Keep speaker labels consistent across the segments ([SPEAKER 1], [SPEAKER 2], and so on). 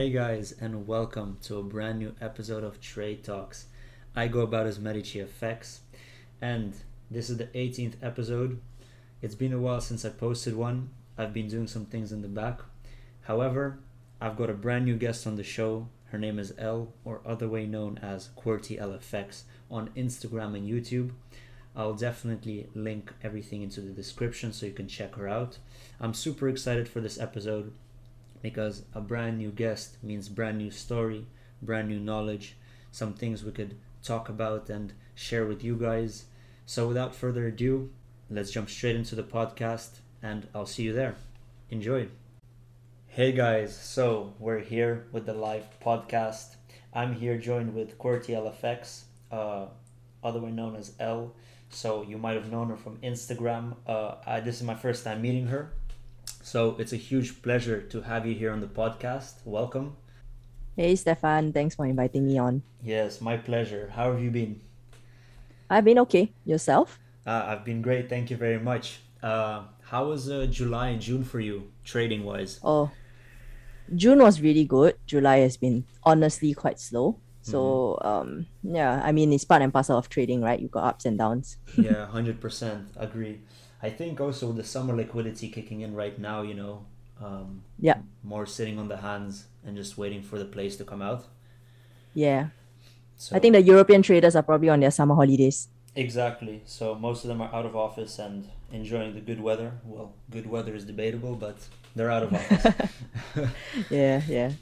[SPEAKER 1] Hey guys, and welcome to a brand new episode of Trade Talks. I go about as Medici FX, and this is the 18th episode. It's been a while since I posted one. I've been doing some things in the back. However, I've got a brand new guest on the show. Her name is El, or other way known as Qwertyelfx, on Instagram and YouTube. I'll definitely link everything into the description so you can check her out. I'm super excited for this episode because a brand new guest means brand new story, brand new knowledge, some things we could talk about and share with you guys. So, without further ado, let's jump straight into the podcast and I'll see you there. Enjoy. Hey guys, so we're here with the live podcast. I'm here joined with Qwertyelfx, uh, otherwise known as El. So you might have known her from Instagram. Uh, I, this is my first time meeting her. So it's a huge pleasure to have you here on the podcast. Welcome.
[SPEAKER 2] Hey, Stefan. Thanks for inviting me on.
[SPEAKER 1] Yes, my pleasure. How have you been?
[SPEAKER 2] I've been okay. Yourself?
[SPEAKER 1] Uh, I've been great. Thank you very much. Uh, how was uh, July and June for you, trading wise?
[SPEAKER 2] Oh, June was really good. July has been honestly quite slow. So
[SPEAKER 1] Mm-hmm.
[SPEAKER 2] um yeah, I mean it's part and parcel of trading, right? You've got ups and downs.
[SPEAKER 1] yeah, 100% agree. I think also with the summer liquidity kicking in right now, you know, um,
[SPEAKER 2] Yeah.
[SPEAKER 1] more sitting on the hands and just waiting for the plays to come out.
[SPEAKER 2] Yeah.
[SPEAKER 1] So
[SPEAKER 2] I think the European traders are probably on their summer holidays.
[SPEAKER 1] Exactly. So most of them are out of office and enjoying the good weather. Well, good weather is debatable, but they're out of office.
[SPEAKER 2] Yeah, yeah.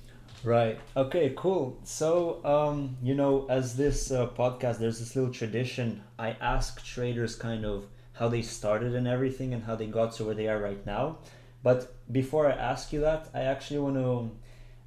[SPEAKER 1] right. Okay, cool. So, um, you know, as this uh, podcast, there's this little tradition. I ask traders kind of how they started and everything and how they got to where they are right now. But before I ask you that, I actually want to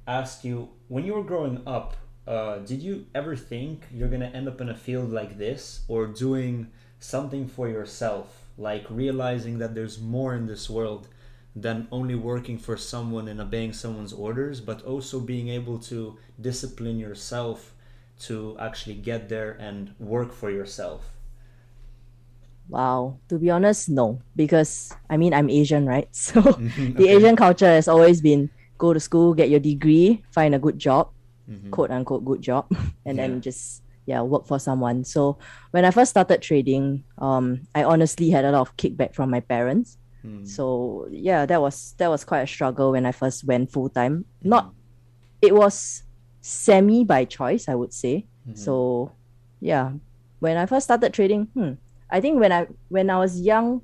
[SPEAKER 1] ask you when you were growing up, uh, did you ever think you're going to end up in a field like this or doing something for yourself, like realizing that there's more in this world than only working for someone and obeying someone's orders, but also being able to discipline yourself to actually get there and work for yourself?
[SPEAKER 2] Wow. To be honest, no. Because I mean I'm Asian, right? So
[SPEAKER 1] Mhm,
[SPEAKER 2] the
[SPEAKER 1] okay.
[SPEAKER 2] Asian culture has always been go to school, get your degree, find a good job,
[SPEAKER 1] Mhm.
[SPEAKER 2] quote unquote good job and
[SPEAKER 1] Yeah.
[SPEAKER 2] then just yeah work for someone so when i first started trading um i honestly had a lot of kickback from my parents
[SPEAKER 1] Hmm.
[SPEAKER 2] so yeah that was that was quite a struggle when i first went full time
[SPEAKER 1] Mm-hmm.
[SPEAKER 2] not it was semi by choice i would say
[SPEAKER 1] Mhm.
[SPEAKER 2] so yeah when i first started trading hmm, i think when i when i was young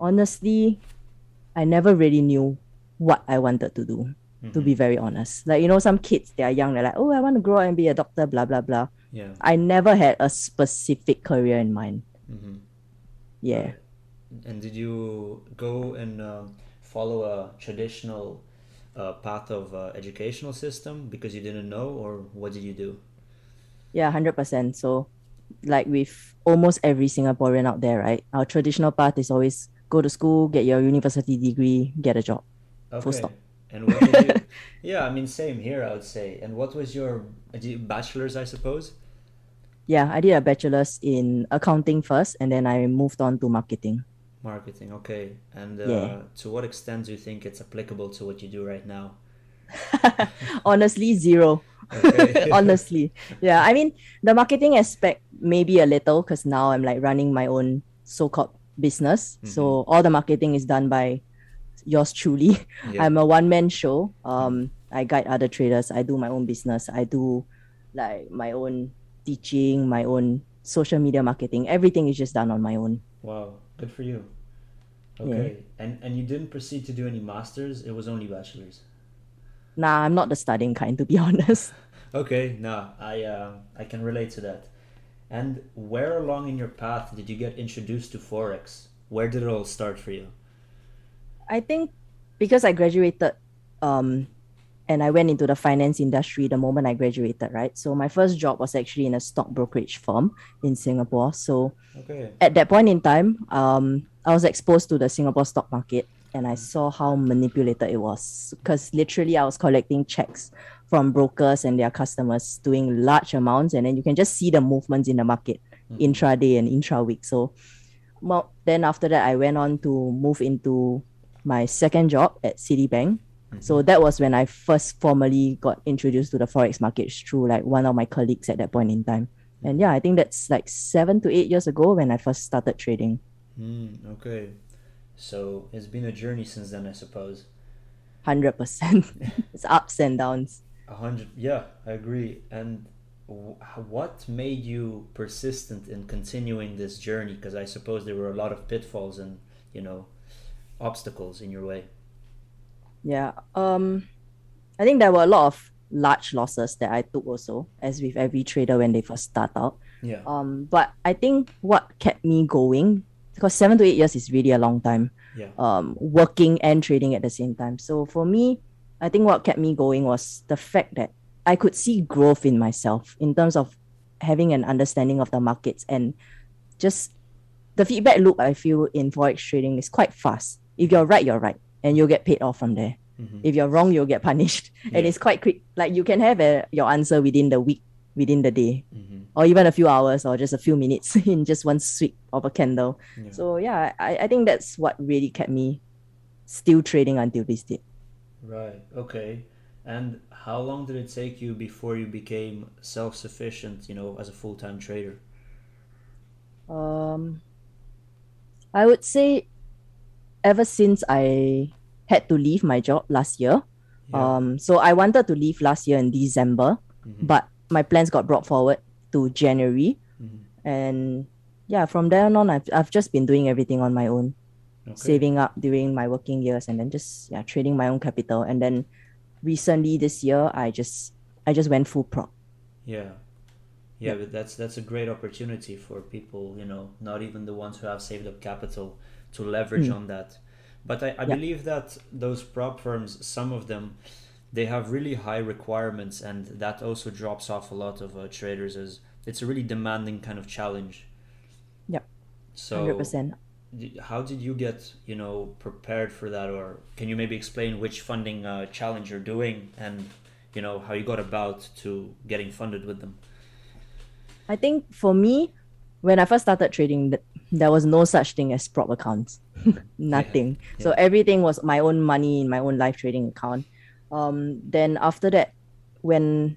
[SPEAKER 2] honestly i never really knew what i wanted to do to
[SPEAKER 1] Mhm.
[SPEAKER 2] be very honest. Like, you know, some kids, they are young, they're like, oh, I want to grow up and be a doctor, blah, blah, blah.
[SPEAKER 1] yeah.
[SPEAKER 2] I never had a specific career in mind.
[SPEAKER 1] Mm-hmm.
[SPEAKER 2] Yeah.
[SPEAKER 1] And did you go and um, follow a traditional uh, path of uh, educational system because you didn't know, or what did you do?
[SPEAKER 2] Yeah, 100%. So, like with almost every Singaporean out there, right? Our traditional path is always go to school, get your university degree, get a job. Full stop.
[SPEAKER 1] And what you? yeah, I mean, same here. I would say. And what was your bachelor's? I suppose.
[SPEAKER 2] Yeah, I did a bachelor's in accounting first, and then I moved on to marketing.
[SPEAKER 1] Marketing. Okay. And uh,
[SPEAKER 2] Yeah.
[SPEAKER 1] to what extent do you think it's applicable to what you do right now?
[SPEAKER 2] Honestly, zero.
[SPEAKER 1] Okay.
[SPEAKER 2] Honestly. Yeah. I mean, the marketing aspect maybe a little because now I'm like running my own so called business. So all the marketing is done by yours truly.
[SPEAKER 1] Yeah.
[SPEAKER 2] I'm a one man show. Um, I guide other traders. I do my own business. I do like my own teaching, my own social media marketing. Everything is just done on my own.
[SPEAKER 1] Wow. Good for you.
[SPEAKER 2] Yeah.
[SPEAKER 1] Okay. And and you didn't proceed to do any masters. It was only bachelor's.
[SPEAKER 2] Nah, I'm not the studying kind to be honest.
[SPEAKER 1] Okay, no, I uh, I can relate to that. And where along in your path did you get introduced to forex? Where did it all start for you?
[SPEAKER 2] I think because I graduated um and I went into the finance industry the moment I graduated, right? So my first job was actually in a stock brokerage firm in Singapore. So
[SPEAKER 1] Okay.
[SPEAKER 2] at that point in time, um, I was exposed to the Singapore stock market and I saw how manipulated it was. Because literally I was collecting checks from brokers and their customers doing large amounts, and then you can just see the movements in the market intraday and intra week. So well, then after that I went on to move into my second job at Citibank So that was when I first formally got introduced to the forex markets through like one of my colleagues at that point in time. And yeah, I think that's like seven to eight years ago when I first started trading.
[SPEAKER 1] Mm, okay. So it's been a journey since then, I suppose.
[SPEAKER 2] Hundred percent. It's ups and downs.
[SPEAKER 1] A hundred. Yeah, I agree. And w- what made you persistent in continuing this journey? Because I suppose there were a lot of pitfalls and you know obstacles in your way.
[SPEAKER 2] Yeah. Um, I think there were a lot of large losses that I took also, as with every trader when they first start out.
[SPEAKER 1] Yeah.
[SPEAKER 2] Um, but I think what kept me going because seven to eight years is really a long time.
[SPEAKER 1] Yeah.
[SPEAKER 2] Um, working and trading at the same time. So for me, I think what kept me going was the fact that I could see growth in myself in terms of having an understanding of the markets and just the feedback loop I feel in forex trading is quite fast. If you're right, you're right, and you'll get paid off from there.
[SPEAKER 1] Mhm.
[SPEAKER 2] If you're wrong, you'll get punished, and it's quite quick. Like you can have a, your answer within the week, within the day,
[SPEAKER 1] Mhm.
[SPEAKER 2] Or even a few hours, or just a few minutes in just one sweep of a candle.
[SPEAKER 1] Yeah.
[SPEAKER 2] So yeah, I, I think that's what really kept me still trading until this day.
[SPEAKER 1] Right. Okay. And how long did it take you before you became self-sufficient? You know, as a full-time trader.
[SPEAKER 2] Um, I would say ever since I had to leave my job last year.
[SPEAKER 1] Yeah.
[SPEAKER 2] Um, so I wanted to leave last year in December,
[SPEAKER 1] Mhm.
[SPEAKER 2] but my plans got brought forward to January.
[SPEAKER 1] Mhm.
[SPEAKER 2] And yeah, from there on, I've, I've just been doing everything on my own,
[SPEAKER 1] Okay.
[SPEAKER 2] saving up during my working years and then just yeah, trading my own capital. And then recently this year, I just I just went full prop.
[SPEAKER 1] Yeah. Yeah, but that's that's a great opportunity for people, you know, not even the ones who have saved up capital to leverage on that. But I, I.
[SPEAKER 2] Yeah.
[SPEAKER 1] believe that those prop firms, some of them, they have really high requirements, and that also drops off a lot of uh, traders as it's a really demanding kind of challenge.
[SPEAKER 2] Yep.
[SPEAKER 1] So,
[SPEAKER 2] Hundred percent.
[SPEAKER 1] how did you get, you know, prepared for that, or can you maybe explain which funding uh, challenge you're doing, and you know how you got about to getting funded with them?
[SPEAKER 2] I think for me, when I first started trading, th- there was no such thing as prop accounts. Nothing. So
[SPEAKER 1] yeah.
[SPEAKER 2] everything was my own money in my own live trading account. Um, then after that, when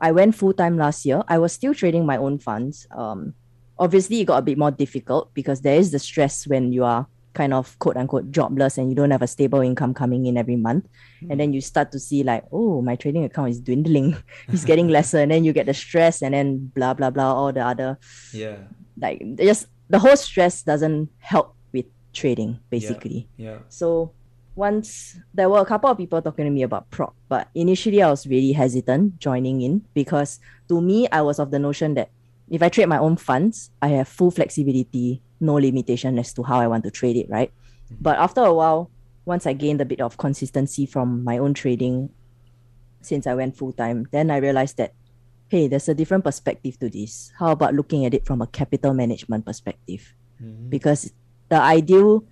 [SPEAKER 2] I went full time last year, I was still trading my own funds. Um, obviously, it got a bit more difficult because there is the stress when you are kind of quote unquote jobless and you don't have a stable income coming in every month. And then you start to see like, oh, my trading account is dwindling, it's getting lesser, and then you get the stress, and then blah blah blah, all the other
[SPEAKER 1] Yeah.
[SPEAKER 2] like just the whole stress doesn't help with trading basically.
[SPEAKER 1] Yeah.
[SPEAKER 2] So once there were a couple of people talking to me about prop, but initially I was really hesitant joining in because to me I was of the notion that if I trade my own funds, I have full flexibility, no limitation as to how I want to trade it, right? But after a while, once I gained a bit of consistency from my own trading since I went full time, then I realized that hey, there's a different perspective to this. How about looking at it from a capital management perspective?
[SPEAKER 1] Mhm.
[SPEAKER 2] because the ideal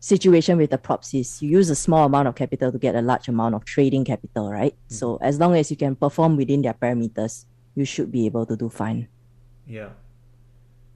[SPEAKER 2] situation with the props is you use a small amount of capital to get a large amount of trading capital, right? Mm. So as long as you can perform within their parameters, you should be able to do fine.
[SPEAKER 1] Yeah.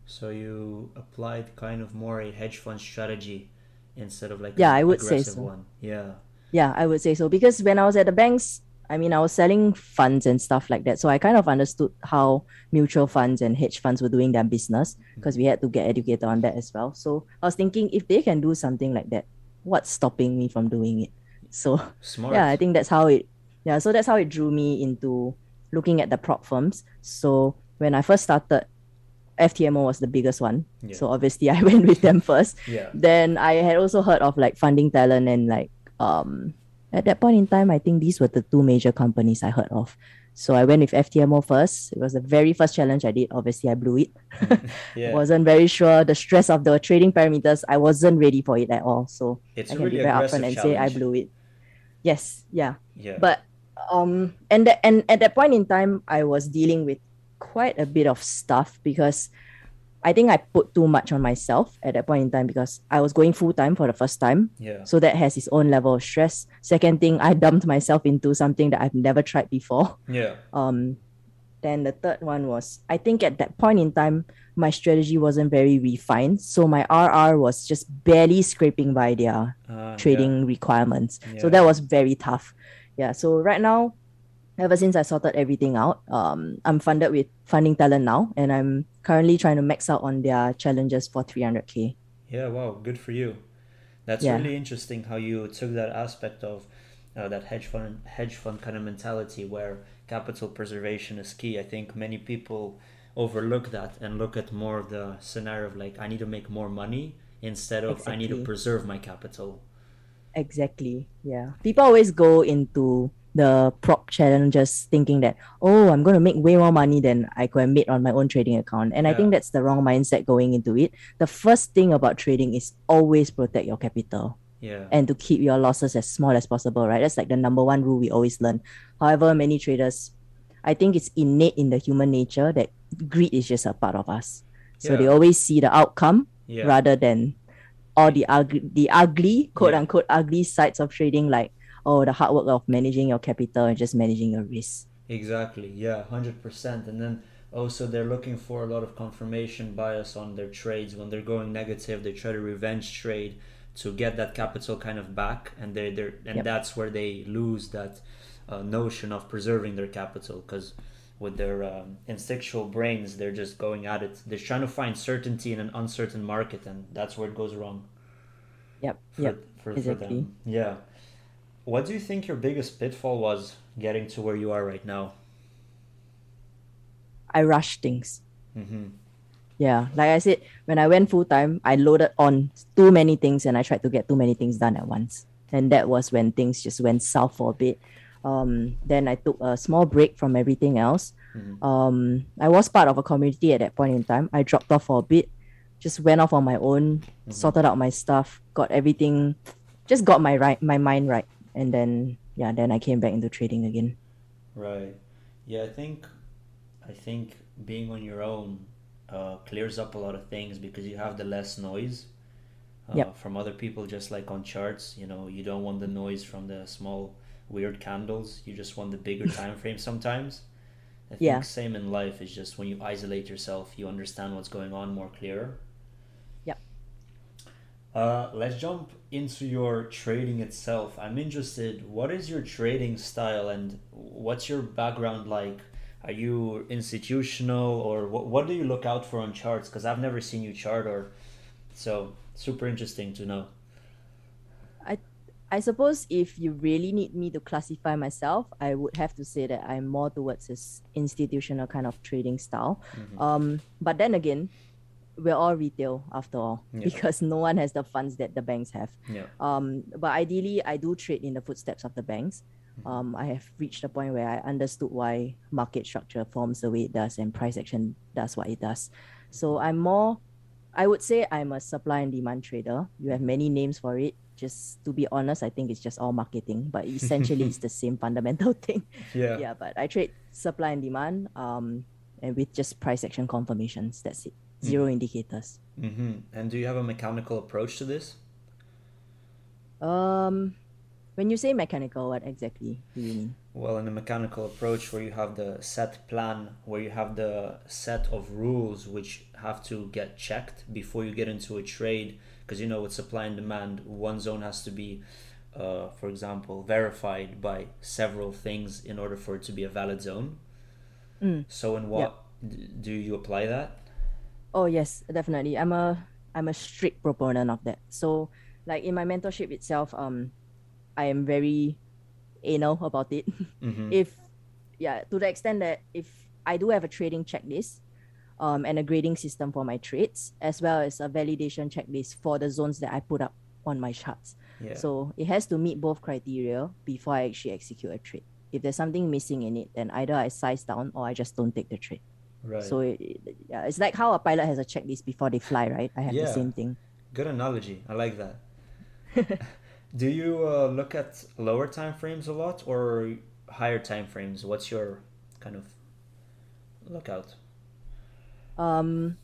[SPEAKER 1] So you applied kind of more a hedge fund strategy instead of like
[SPEAKER 2] Yeah, I would say so.
[SPEAKER 1] one. Yeah.
[SPEAKER 2] Yeah, I would say so because when I was at the banks, I mean, I was selling funds and stuff like that. So I kind of understood how mutual funds and hedge funds were doing their business because we had to get educated on that as well. So I was thinking if they can do something like that, what's stopping me from doing it? So
[SPEAKER 1] Smart.
[SPEAKER 2] yeah i think that's how it yeah so that's how it drew me into looking at the prop firms so when i first started ftmo was the biggest one
[SPEAKER 1] Yeah.
[SPEAKER 2] so obviously i went with them first
[SPEAKER 1] Yeah.
[SPEAKER 2] then i had also heard of like funding talent and like um at that point in time i think these were the two major companies i heard of. So i went with ftmo first. It was the very first challenge i did. Obviously i blew it.
[SPEAKER 1] Yeah.
[SPEAKER 2] wasn't very sure the stress of the trading parameters. I wasn't ready for it at all. So
[SPEAKER 1] It's
[SPEAKER 2] i can
[SPEAKER 1] really
[SPEAKER 2] be very upfront and say i blew it. Yes yeah.
[SPEAKER 1] Yeah.
[SPEAKER 2] but um and that and at that point in time i was dealing with quite a bit of stuff because i think i put too much on myself at that point in time because i was going full time for the first time
[SPEAKER 1] yeah.
[SPEAKER 2] so that has its own level of stress second thing i dumped myself into something that i've never tried before
[SPEAKER 1] Yeah.
[SPEAKER 2] um then the third one was i think at that point in time my strategy wasn't very refined. So my RR was just barely scraping by their
[SPEAKER 1] Uh,
[SPEAKER 2] trading requirements. So that was very tough. Yeah. So right now, ever since I sorted everything out, um, I'm funded with funding talent now, and I'm currently trying to max out on their challenges for 300k.
[SPEAKER 1] Yeah, wow, good for you. That's
[SPEAKER 2] Yeah.
[SPEAKER 1] really interesting how you took that aspect of uh, that hedge fund hedge fund kind of mentality where capital preservation is key. I think many people overlook that and look at more of the scenario of like I need to make more money instead of I need to preserve my capital.
[SPEAKER 2] Exactly. Yeah. People always go into the prop challenges thinking that, oh, I'm going to make way more money than I could have made on my own trading account. And I think that's the wrong mindset going into it. The first thing about trading is always protect your capital
[SPEAKER 1] Yeah.
[SPEAKER 2] and to keep your losses as small as possible, right? That's like the number one rule we always learn. However, many traders, I think it's innate in the human nature that greed is just a part of us. So they always see the outcome
[SPEAKER 1] yeah.
[SPEAKER 2] rather than all the ugly, the ugly quote
[SPEAKER 1] Yeah.
[SPEAKER 2] unquote ugly sides of trading, like oh the hard work of managing your capital and just managing your risk.
[SPEAKER 1] Exactly. Yeah, hundred percent. And then also they're looking for a lot of confirmation bias on their trades when they're going negative. They try to revenge trade to get that capital kind of back, and they they and
[SPEAKER 2] Yep.
[SPEAKER 1] that's where they lose that uh, notion of preserving their capital because. With their um, instinctual brains, they're just going at it. They're trying to find certainty in an uncertain market, and that's where it goes wrong
[SPEAKER 2] Yep.
[SPEAKER 1] for,
[SPEAKER 2] Yep.
[SPEAKER 1] for, for
[SPEAKER 2] exactly.
[SPEAKER 1] them. Yeah. What do you think your biggest pitfall was getting to where you are right now?
[SPEAKER 2] I rush things.
[SPEAKER 1] Mm-hmm.
[SPEAKER 2] Yeah. Like I said, when I went full time, I loaded on too many things and I tried to get too many things done at once. And that was when things just went south for a bit. Um, then I took a small break from everything else.
[SPEAKER 1] Mhm.
[SPEAKER 2] Um, I was part of a community at that point in time. I dropped off for a bit, just went off on my own, sorted out my stuff, got everything, just got my right my mind right, and then yeah, then I came back into trading again.
[SPEAKER 1] Right. Yeah, I think I think being on your own uh, clears up a lot of things because you have the less noise uh,
[SPEAKER 2] Yep.
[SPEAKER 1] from other people. Just like on charts, you know, you don't want the noise from the small weird candles. You just want the bigger time frame sometimes. I think
[SPEAKER 2] Yeah.
[SPEAKER 1] same in life is just when you isolate yourself, you understand what's going on more clearer. Uh, let's jump into your trading itself. I'm interested. What is your trading style and what's your background like? Are you institutional or what, what do you look out for on charts? Because I've never seen you chart or so super interesting to know.
[SPEAKER 2] I I suppose if you really need me to classify myself, I would have to say that I'm more towards this institutional kind of trading style.
[SPEAKER 1] Mhm.
[SPEAKER 2] Um, but then again, we're all retail after all,
[SPEAKER 1] Yeah.
[SPEAKER 2] because no one has the funds that the banks have.
[SPEAKER 1] Yeah.
[SPEAKER 2] Um, but ideally, I do trade in the footsteps of the banks. Um, I have reached a point where I understood why market structure forms the way it does and price action does what it does. So I'm more, I would say I'm a supply and demand trader. You have many names for it. Just to be honest, I think it's just all marketing, but essentially it's the same fundamental thing.
[SPEAKER 1] Yeah.
[SPEAKER 2] Yeah, but I trade supply and demand, um, and with just price action confirmations. That's it. Zero indicators.
[SPEAKER 1] Mm-hmm. And do you have a mechanical approach to this?
[SPEAKER 2] Um, when you say mechanical, what exactly do you mean?
[SPEAKER 1] Well, in a mechanical approach where you have the set plan, where you have the set of rules which have to get checked before you get into a trade, because you know with supply and demand, one zone has to be, uh, for example, verified by several things in order for it to be a valid zone.
[SPEAKER 2] Mm.
[SPEAKER 1] So, in what d- do you apply that?
[SPEAKER 2] Oh yes, definitely. I'm a I'm a strict proponent of that. So like in my mentorship itself, um, I am very anal about it.
[SPEAKER 1] Mm-hmm.
[SPEAKER 2] if yeah, to the extent that if I do have a trading checklist, um, and a grading system for my trades, as well as a validation checklist for the zones that I put up on my charts.
[SPEAKER 1] yeah.
[SPEAKER 2] So it has to meet both criteria before I actually execute a trade. If there's something missing in it, then either I size down or I just don't take the trade.
[SPEAKER 1] Right.
[SPEAKER 2] So it, it- yeah, it's like how a pilot has a checklist before they fly, right? I have
[SPEAKER 1] Yeah.
[SPEAKER 2] the same thing.
[SPEAKER 1] Good analogy. I like that. Do you uh, look at lower time frames a lot or higher time frames? What's your kind of lookout?
[SPEAKER 2] Um,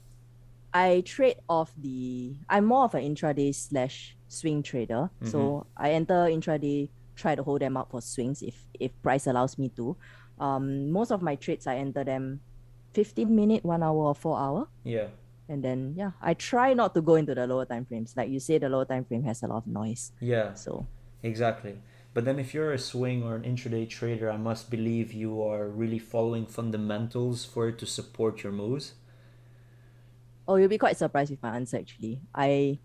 [SPEAKER 2] I trade off the. I'm more of an intraday slash swing trader. So I enter intraday, try to hold them up for swings if if price allows me to. Um, most of my trades I enter them, fifteen minute, one hour, or four hour.
[SPEAKER 1] Yeah.
[SPEAKER 2] And then yeah, I try not to go into the lower time frames. Like you say, the lower time frame has a lot of noise.
[SPEAKER 1] Yeah,
[SPEAKER 2] So
[SPEAKER 1] exactly. But then if you're a swing or an intraday trader, I must believe you are really following fundamentals for it to support your moves.
[SPEAKER 2] oh, you'll be quite surprised with my answer actually. I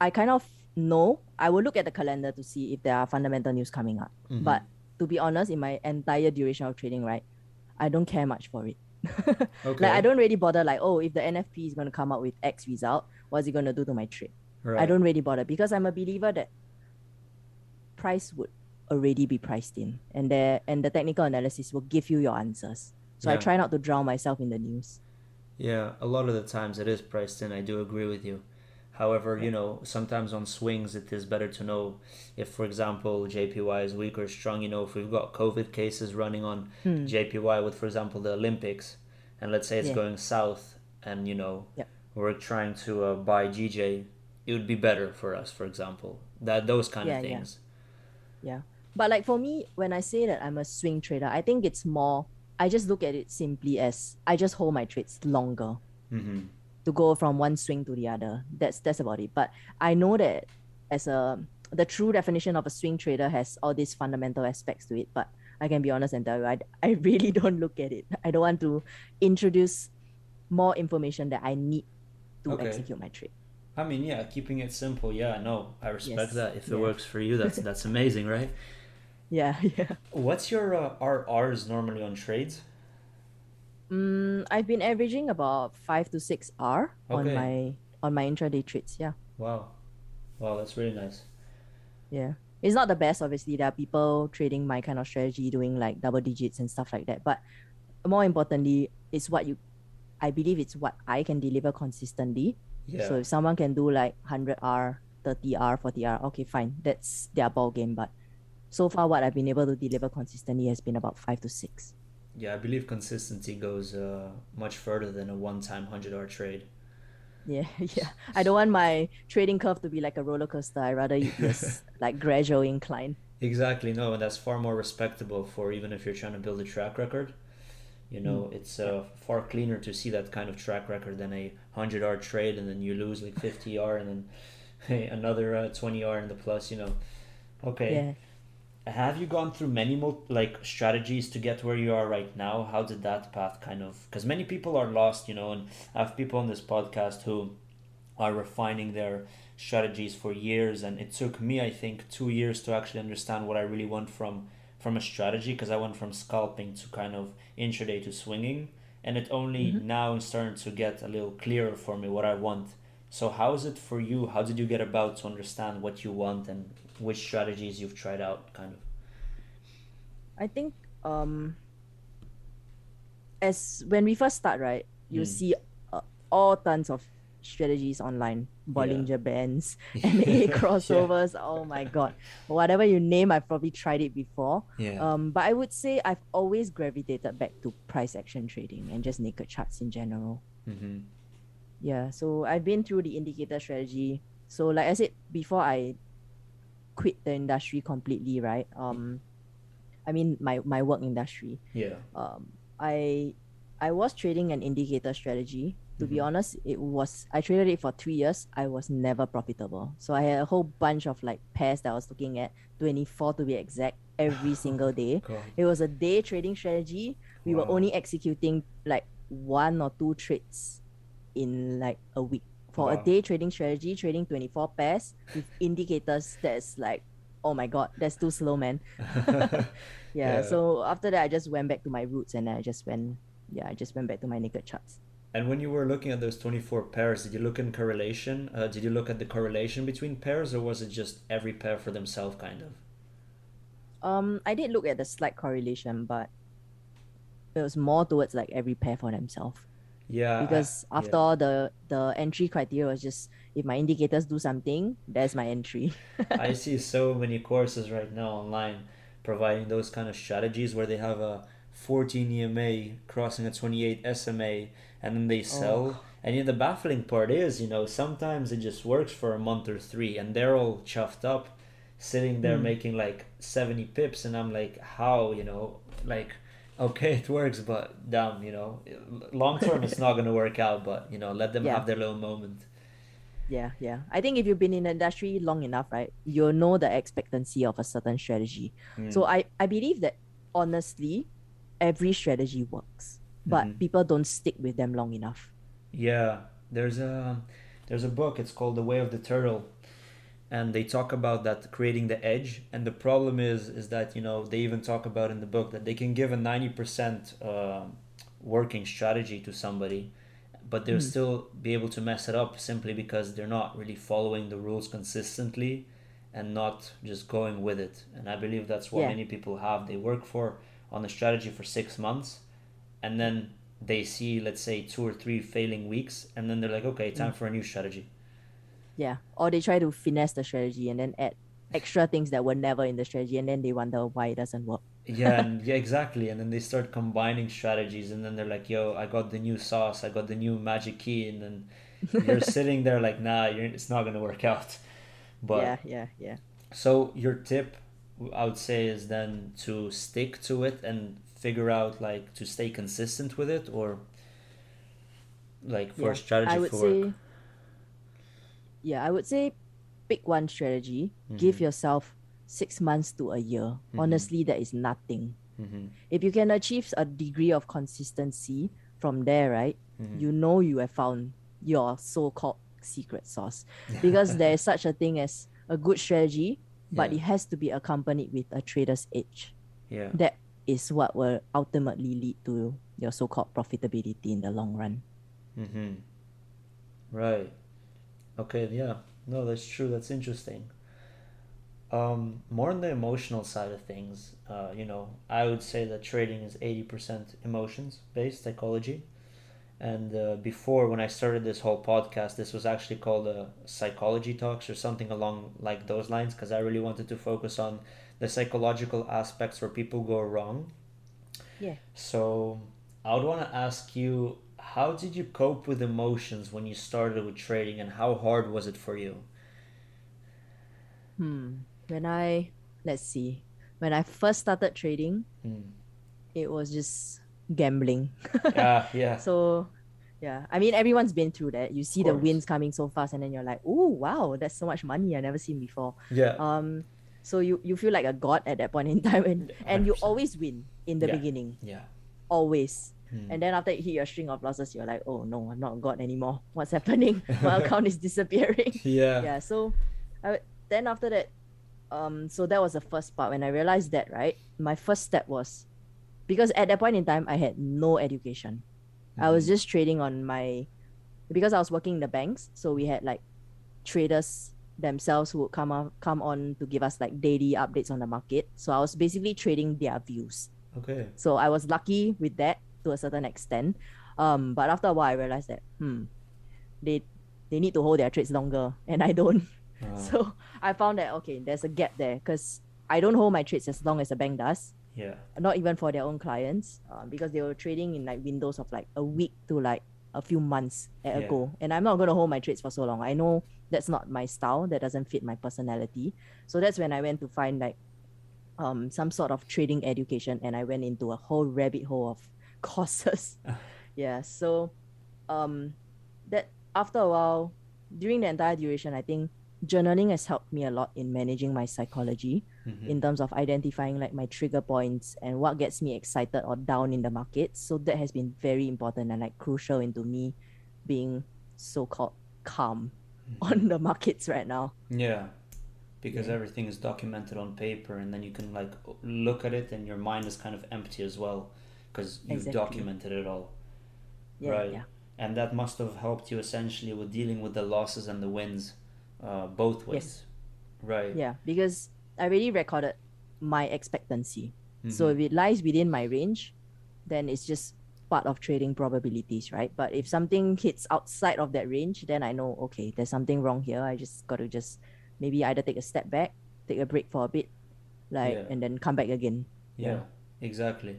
[SPEAKER 2] I kind of know. I will look at the calendar to see if there are fundamental news coming up.
[SPEAKER 1] Mhm.
[SPEAKER 2] But to be honest, in my entire duration of trading, right, I don't care much for it.
[SPEAKER 1] Okay.
[SPEAKER 2] Like I don't really bother like, oh, if the NFP is gonna come out with X result, what's it gonna do to my trade?
[SPEAKER 1] Right.
[SPEAKER 2] I don't really bother because I'm a believer that price would already be priced in and there and the technical analysis will give you your answers. So I try not to drown myself in the news.
[SPEAKER 1] Yeah, a lot of the times it is priced in. I do agree with you. However, you know, sometimes on swings it is better to know if, for example, JPY is weak or strong. You know, if we've got COVID cases running on
[SPEAKER 2] Hmm.
[SPEAKER 1] JPY with, for example, the Olympics, and let's say it's
[SPEAKER 2] Yeah.
[SPEAKER 1] going south, and you know,
[SPEAKER 2] Yeah.
[SPEAKER 1] we're trying to uh, buy GJ, it would be better for us, for example. That those kind
[SPEAKER 2] Yeah,
[SPEAKER 1] of things.
[SPEAKER 2] Yeah. But like for me, when I say that I'm a swing trader, I think it's more I just look at it simply as I just hold my trades longer
[SPEAKER 1] Mm-hmm.
[SPEAKER 2] To go from one swing to the other. That's that's about it. But I know that as a the true definition of a swing trader has all these fundamental aspects to it. But I can be honest and tell you, I, I really don't look at it. I don't want to introduce more information that I need to
[SPEAKER 1] Okay.
[SPEAKER 2] execute my trade.
[SPEAKER 1] I mean, yeah, keeping it simple. Yeah, no, I respect
[SPEAKER 2] Yes,
[SPEAKER 1] that. If it
[SPEAKER 2] yeah.
[SPEAKER 1] works for you, that's that's amazing, right?
[SPEAKER 2] Yeah, yeah.
[SPEAKER 1] What's your uh, RRs normally on trades?
[SPEAKER 2] Mm, I've been averaging about five to six R on my on my intraday trades. Yeah,
[SPEAKER 1] Wow, wow, that's really nice.
[SPEAKER 2] yeah. It's not the best, obviously. There are people trading my kind of strategy, doing like double digits and stuff like that. But more importantly, it's what you. I believe it's what I can deliver consistently.
[SPEAKER 1] Yeah,
[SPEAKER 2] So if someone can do like hundred R, thirty R, forty R, okay, fine. That's their ball game. But so far, what I've been able to deliver consistently has been about five to six.
[SPEAKER 1] Yeah, I believe consistency goes uh, much further than a one-time hundred R trade.
[SPEAKER 2] Yeah, yeah. I don't want my trading curve to be like a roller coaster. I rather it like gradual incline.
[SPEAKER 1] Exactly, no, and that's far more respectable for even if you're trying to build a track record. You know,
[SPEAKER 2] Mm.
[SPEAKER 1] it's uh, far cleaner to see that kind of track record than a hundred R trade, and then you lose like fifty R, and then hey, another uh, twenty R in the plus. You know, okay.
[SPEAKER 2] Yeah.
[SPEAKER 1] Have you gone through many mul- like strategies to get where you are right now? How did that path kind of? Because many people are lost, you know, and I have people on this podcast who are refining their strategies for years, and it took me, I think, two years to actually understand what I really want from from a strategy. Because I went from scalping to kind of intraday to swinging, and it only
[SPEAKER 2] Mhm.
[SPEAKER 1] now is starting to get a little clearer for me what I want. So how is it for you? How did you get about to understand what you want and which strategies you've tried out, kind of?
[SPEAKER 2] I think um as when we first start, right, you
[SPEAKER 1] Mm.
[SPEAKER 2] see uh, all tons of strategies online, Bollinger Bands, MA crossovers. Oh my god, whatever you name, I've probably tried it before.
[SPEAKER 1] Yeah.
[SPEAKER 2] Um, but I would say I've always gravitated back to price action trading and just naked charts in general.
[SPEAKER 1] mm-hmm.
[SPEAKER 2] Yeah, so I've been through the indicator strategy. So like I said before, I quit the industry completely, right? Um, I mean my my work industry.
[SPEAKER 1] Yeah.
[SPEAKER 2] Um, I I was trading an indicator strategy. To be
[SPEAKER 1] Mhm.
[SPEAKER 2] honest, it was I traded it for three years. I was never profitable. So I had a whole bunch of like pairs that I was looking at, twenty four to be exact, every single day.
[SPEAKER 1] God.
[SPEAKER 2] It was a day trading strategy. We were only executing like one or two trades in like a week. For
[SPEAKER 1] Wow.
[SPEAKER 2] a day trading strategy, trading 24 pairs with indicators that's like, oh my god, that's too slow, man. Yeah,
[SPEAKER 1] Yeah.
[SPEAKER 2] So after that, I just went back to my roots and I just went, yeah, I just went back to my naked charts.
[SPEAKER 1] And when you were looking at those 24 pairs, did you look in correlation? Uh, did you look at the correlation between pairs, or was it just every pair for themselves, kind of?
[SPEAKER 2] Um, I did look at the slight correlation, but it was more towards like every pair for themselves.
[SPEAKER 1] Yeah. I-
[SPEAKER 2] because after
[SPEAKER 1] yeah.
[SPEAKER 2] all the the entry criteria was just if my indicators do something there's my entry
[SPEAKER 1] I see so many courses right now online providing those kind of strategies where they have a 14 EMA crossing a 28 SMA and then they sell. And yeah, the baffling part is, you know, sometimes it just works for a month or three and they're all chuffed up, sitting there
[SPEAKER 2] Hmm.
[SPEAKER 1] making like 70 pips. And I'm like, how, you know, like, okay, it works, but damn, you know, long term it's not gonna work out. But you know, let them
[SPEAKER 2] Yeah.
[SPEAKER 1] have their little moment.
[SPEAKER 2] Yeah, yeah. I think if you've been in the industry long enough, right, you'll know the expectancy of a certain strategy.
[SPEAKER 1] Mm.
[SPEAKER 2] So I, I believe that honestly, every strategy works, but
[SPEAKER 1] Mhm.
[SPEAKER 2] people don't stick with them long enough.
[SPEAKER 1] Yeah, there's a there's a book. It's called The Way of the Turtle, and they talk about that creating the edge. And the problem is is that you know they even talk about in the book that they can give a ninety percent uh, working strategy to somebody, but they'll
[SPEAKER 2] Mm.
[SPEAKER 1] still be able to mess it up simply because they're not really following the rules consistently and not just going with it. And I believe that's what
[SPEAKER 2] Yeah.
[SPEAKER 1] many people have. They work for on a strategy for six months, and then they see let's say two or three failing weeks and then they're like okay time for a new strategy
[SPEAKER 2] Yeah. Or they try to finesse the strategy and then add extra things that were never in the strategy and then they wonder why it doesn't work.
[SPEAKER 1] yeah and yeah exactly and then they start combining strategies and then they're like yo i got the new sauce i got the new magic key and then you're sitting there like nah you're, it's not going to work out but
[SPEAKER 2] yeah, yeah, yeah.
[SPEAKER 1] so your tip i would say is then to stick to it and figure out like to stay consistent with it or like for
[SPEAKER 2] Yeah,
[SPEAKER 1] a strategy
[SPEAKER 2] I would
[SPEAKER 1] for
[SPEAKER 2] say
[SPEAKER 1] work
[SPEAKER 2] Yeah, I would say pick one strategy, give
[SPEAKER 1] Mhm.
[SPEAKER 2] yourself six months to a year.
[SPEAKER 1] Mhm.
[SPEAKER 2] Honestly, that is nothing.
[SPEAKER 1] hmm
[SPEAKER 2] If you can achieve a degree of consistency from there, right,
[SPEAKER 1] Mhm.
[SPEAKER 2] you know you have found your so-called secret sauce. Because there is such a thing as a good strategy, but
[SPEAKER 1] Yeah.
[SPEAKER 2] it has to be accompanied with a trader's edge.
[SPEAKER 1] yeah
[SPEAKER 2] That is what will ultimately lead to your so-called profitability in the long run.
[SPEAKER 1] Mm-hmm. Right. Okay, yeah. No, that's true. That's interesting. Um, more on the emotional side of things, uh, you know, I would say that trading is 80% emotions based psychology. And uh, before, when I started this whole podcast, this was actually called uh, Psychology Talks or something along like those lines because I really wanted to focus on the psychological aspects where people go wrong
[SPEAKER 2] Yeah.
[SPEAKER 1] so I would want to ask you, how did you cope with emotions when you started with trading, and how hard was it for you?
[SPEAKER 2] Hmm. When I let's see, when I first started trading,
[SPEAKER 1] Hmm.
[SPEAKER 2] it was just gambling.
[SPEAKER 1] Yeah, yeah,
[SPEAKER 2] So, yeah, I mean everyone's been through that. You see the wins coming so fast, and then you're like, "Oh wow, that's so much money I never seen before."
[SPEAKER 1] yeah,
[SPEAKER 2] Um, so you you feel like a god at that point in time, and and you always win in the
[SPEAKER 1] Yeah.
[SPEAKER 2] beginning,
[SPEAKER 1] yeah.
[SPEAKER 2] always.
[SPEAKER 1] Hmm.
[SPEAKER 2] And then after you hit your string of losses, you're like, "Oh no, I'm not god anymore. What's happening? My account is disappearing."
[SPEAKER 1] yeah,
[SPEAKER 2] yeah so I, then after that um so that was the first part when i realized that right my first step was because at that point in time i had no education i was
[SPEAKER 1] Mhm.
[SPEAKER 2] just trading on my because i was working in the banks so we had like traders themselves who would come on come on to give us like daily updates on the market so i was basically trading their views
[SPEAKER 1] Okay.
[SPEAKER 2] so I was lucky with that to a certain extent. Um, but after a while, I realized that hmm, they they need to hold their trades longer, and I don't.
[SPEAKER 1] Uh,
[SPEAKER 2] So I found that okay, there's a gap there because I don't hold my trades as long as the bank does,
[SPEAKER 1] yeah,
[SPEAKER 2] not even for their own clients, um, because they were trading in like windows of like a week to like a few months at
[SPEAKER 1] Yeah.
[SPEAKER 2] a go, and I'm not gonna hold my trades for so long. I know that's not my style. That doesn't fit my personality. So that's when I went to find like um some sort of trading education, and I went into a whole rabbit hole of courses. yeah. So um that after a while, during the entire duration, I think journaling has helped me a lot in managing my psychology
[SPEAKER 1] mhm.
[SPEAKER 2] in terms of identifying like my trigger points and what gets me excited or down in the market. So that has been very important and like crucial into me being so called calm on the markets right now.
[SPEAKER 1] yeah. Because
[SPEAKER 2] Yeah.
[SPEAKER 1] everything is documented on paper, and then you can like look at it, and your mind is kind of empty as well, because you've
[SPEAKER 2] Exactly.
[SPEAKER 1] documented it all.
[SPEAKER 2] Yeah,
[SPEAKER 1] Right.
[SPEAKER 2] yeah.
[SPEAKER 1] and that must have helped you essentially with dealing with the losses and the wins uh, both ways
[SPEAKER 2] Yes.
[SPEAKER 1] right
[SPEAKER 2] Yeah, because I already recorded my expectancy. So
[SPEAKER 1] Mhm.
[SPEAKER 2] if it lies within my range, then it's just part of trading probabilities, right? But if something hits outside of that range, then I know okay, there's something wrong here. I just got to just maybe either take a step back, take a break for a bit, like
[SPEAKER 1] Yeah.
[SPEAKER 2] and then come back again.
[SPEAKER 1] yeah exactly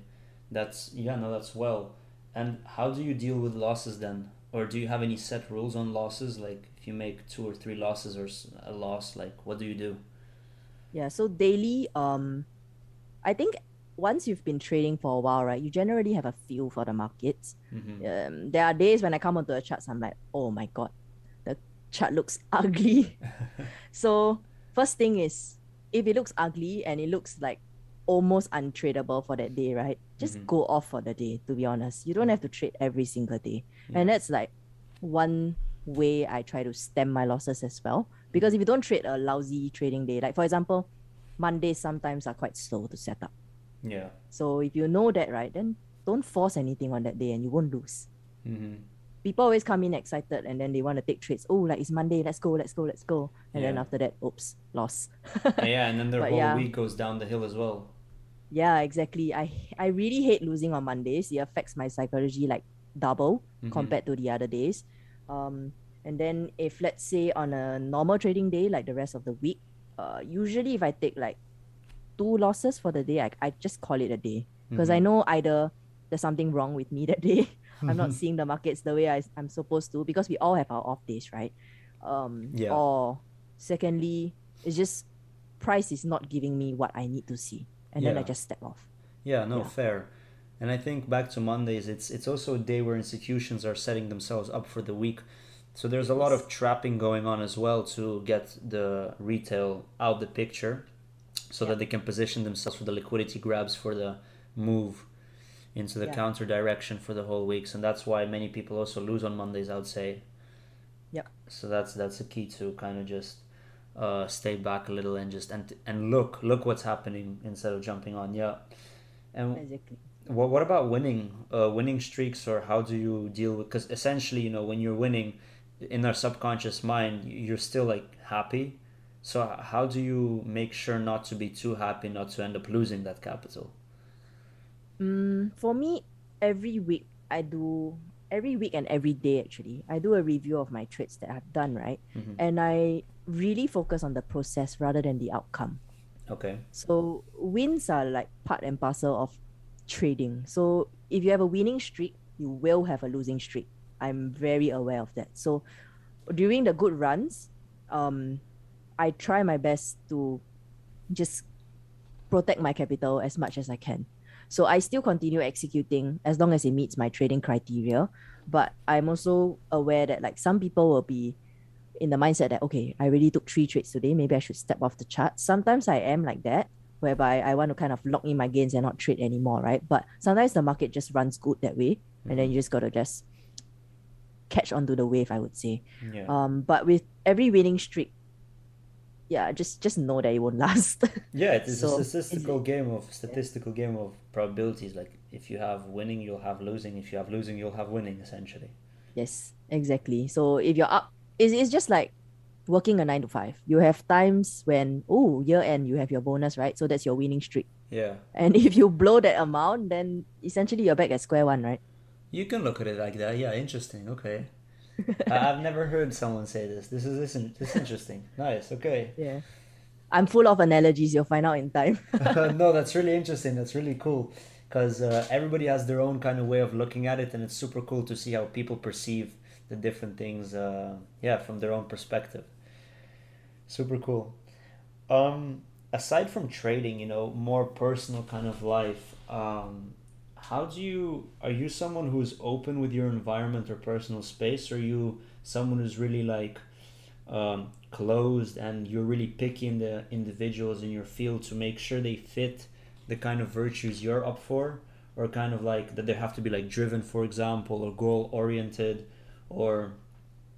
[SPEAKER 1] that's yeah no that's well and how do you deal with losses then or do you have any set rules on losses like if you make two or three losses or a loss like what do you do
[SPEAKER 2] Yeah, so daily, um, I think once you've been trading for a while, right, you generally have a feel for the markets.
[SPEAKER 1] Mhm.
[SPEAKER 2] Um, there are days when I come onto the charts, I'm like, oh my god, the chart looks ugly. so first thing is, if it looks ugly and it looks like almost untradeable for that day, right? Just
[SPEAKER 1] Mhm.
[SPEAKER 2] go off for the day. To be honest, you don't have to trade every single day, and that's like one way I try to stem my losses as well. Because if you don't trade a lousy trading day, like for example, Mondays sometimes are quite slow to set up.
[SPEAKER 1] Yeah.
[SPEAKER 2] So if you know that, right, then don't force anything on that day and you won't lose.
[SPEAKER 1] hmm
[SPEAKER 2] People always come in excited and then they want to take trades. Oh, like it's Monday, let's go, let's go, let's go. And then after that, oops, loss.
[SPEAKER 1] yeah, and then their
[SPEAKER 2] But
[SPEAKER 1] whole
[SPEAKER 2] yeah.
[SPEAKER 1] week goes down the hill as well.
[SPEAKER 2] Yeah, exactly. I I really hate losing on Mondays. It affects my psychology like double
[SPEAKER 1] Mhm.
[SPEAKER 2] compared to the other days. Um, and then if let's say on a normal trading day, like the rest of the week, uh, usually if I take like two losses for the day, I, I just call it a day because I
[SPEAKER 1] Mhm.
[SPEAKER 2] know either there's something wrong with me that day. I'm not seeing the markets the way I, I'm supposed to because we all have our off days, right? Um,
[SPEAKER 1] Yeah.
[SPEAKER 2] Or secondly, it's just price is not giving me what I need to see, and then I just step off.
[SPEAKER 1] Yeah, no,
[SPEAKER 2] Yeah.
[SPEAKER 1] fair. And I think back to Mondays, it's it's also a day where institutions are setting themselves up for the week. So there's a lot of trapping going on as well to get the retail out the picture so
[SPEAKER 2] Yeah.
[SPEAKER 1] that they can position themselves for the liquidity grabs for the move into the
[SPEAKER 2] Yeah.
[SPEAKER 1] counter direction for the whole weeks. And that's why many people also lose on Mondays, I would say.
[SPEAKER 2] Yeah.
[SPEAKER 1] So that's that's a key to kind of just uh, stay back a little and just and and look look what's happening instead of jumping on. Yeah. And
[SPEAKER 2] Exactly.
[SPEAKER 1] what what about winning uh, winning streaks or how do you deal with because essentially you know when you're winning in our subconscious mind you're still like happy so how do you make sure not to be too happy not to end up losing that capital
[SPEAKER 2] Mm, for me, every week I do every week and every day actually I do a review of my trades that I've done right,
[SPEAKER 1] Mhm.
[SPEAKER 2] and I really focus on the process rather than the outcome.
[SPEAKER 1] okay
[SPEAKER 2] So wins are like part and parcel of trading. So if you have a winning streak, you will have a losing streak. I'm very aware of that. So during the good runs, um, I try my best to just protect my capital as much as I can. So I still continue executing as long as it meets my trading criteria. But I'm also aware that like some people will be in the mindset that okay, I already took three trades today, maybe I should step off the chart. Sometimes I am like that, whereby I want to kind of lock in my gains and not trade anymore, right? But sometimes the market just runs good that way, and then you just gotta just catch onto the wave, I would say.
[SPEAKER 1] yeah
[SPEAKER 2] Um, but with every winning streak, yeah, just just know that it won't last.
[SPEAKER 1] yeah it's
[SPEAKER 2] so-
[SPEAKER 1] a statistical game of statistical game of probabilities like if you have winning you'll have losing if you have losing you'll have winning essentially
[SPEAKER 2] Yes, exactly. So if you're up, it's, it's just like working a nine to five. You have times when, oh, year end, you have your bonus, right? So that's your winning streak.
[SPEAKER 1] yeah
[SPEAKER 2] And if you blow that amount, then essentially you're back at square one, right?
[SPEAKER 1] You can look at it like that. Yeah, interesting. Okay. I've never heard someone say this. This is this, is- this is interesting. Nice. Okay.
[SPEAKER 2] Yeah. I'm full of analogies. You'll find out in time.
[SPEAKER 1] no, that's really interesting. That's really cool because uh, everybody has their own kind of way of looking at it, and it's super cool to see how people perceive the different things. Uh, yeah, from their own perspective. Super cool. Um, aside from trading, you know, more personal kind of life. Um, how do you are you someone who's open with your environment or personal space or are you someone who's really like um, closed and you're really picky in the individuals in your field to make sure they fit the kind of virtues you're up for? Or kind of like that they have to be like driven for example or goal oriented or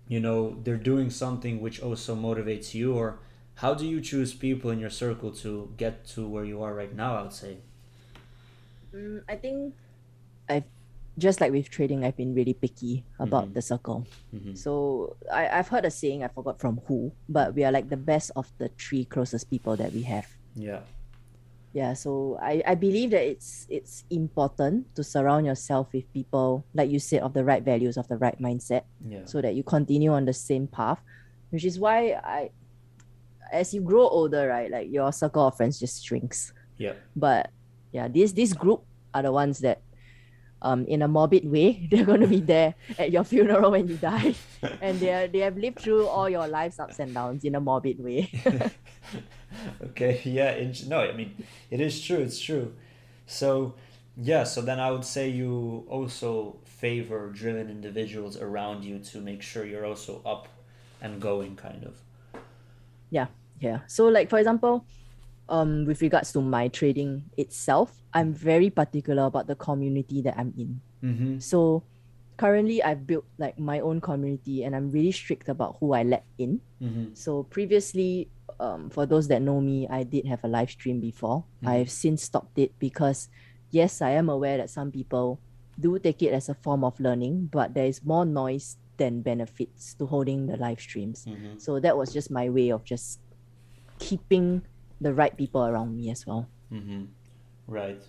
[SPEAKER 1] you know they're doing something which also motivates you? Or how do you choose people in your circle to get to where you are right now i would say
[SPEAKER 2] Mm, I think I've just like with trading, I've been really picky about
[SPEAKER 1] Mhm.
[SPEAKER 2] the circle.
[SPEAKER 1] Mhm.
[SPEAKER 2] So I, I've heard a saying, I forgot from who, but we are like the best of the three closest people that we have.
[SPEAKER 1] yeah
[SPEAKER 2] Yeah, so I, I believe that it's it's important to surround yourself with people, like you said, of the right values, of the right mindset,
[SPEAKER 1] yeah
[SPEAKER 2] so that you continue on the same path. Which is why I as you grow older, right, like your circle of friends just shrinks.
[SPEAKER 1] yeah
[SPEAKER 2] But yeah, this this group are the ones that um in a morbid way, they're gonna be there at your funeral when you die. And they are, they have lived through all your life's ups and downs in a morbid way.
[SPEAKER 1] okay yeah in, no i mean it is true it's true So yeah, so then I would say you also favor driven individuals around you to make sure you're also up and going kind of.
[SPEAKER 2] Yeah, yeah. So like for example, um with regards to my trading itself, I'm very particular about the community that I'm in.
[SPEAKER 1] Mm-hmm.
[SPEAKER 2] So currently I've built like my own community and I'm really strict about who I let in.
[SPEAKER 1] Mm-hmm.
[SPEAKER 2] So previously, um, for those that know me, I did have a live stream before.
[SPEAKER 1] Mhm.
[SPEAKER 2] I've since stopped it because yes, I am aware that some people do take it as a form of learning, but there is more noise than benefits to holding the live streams.
[SPEAKER 1] Mm-hmm.
[SPEAKER 2] So that was just my way of just keeping the right people around me as well.
[SPEAKER 1] Mm-hmm. Right.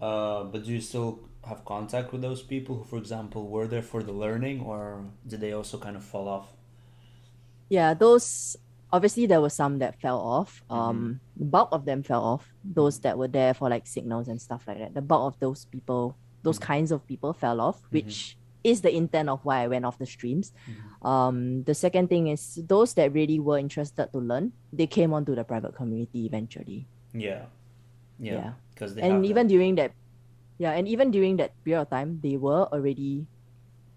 [SPEAKER 1] Uh, but do you still have contact with those people who, for example, were there for the learning, or did they also kind of fall off?
[SPEAKER 2] Yeah, those obviously there were some that fell off. Um, the bulk of them fell off. Those that were there for like signals and stuff like that. The bulk of those people, those
[SPEAKER 1] Mhm.
[SPEAKER 2] kinds of people, fell off, which is the intent of why I went off the streams. Um, the second thing is those that really were interested to learn, they came onto the private community eventually.
[SPEAKER 1] Yeah. Yeah. Because they
[SPEAKER 2] and
[SPEAKER 1] that-
[SPEAKER 2] even during that, yeah, and even during that period of time, they were already.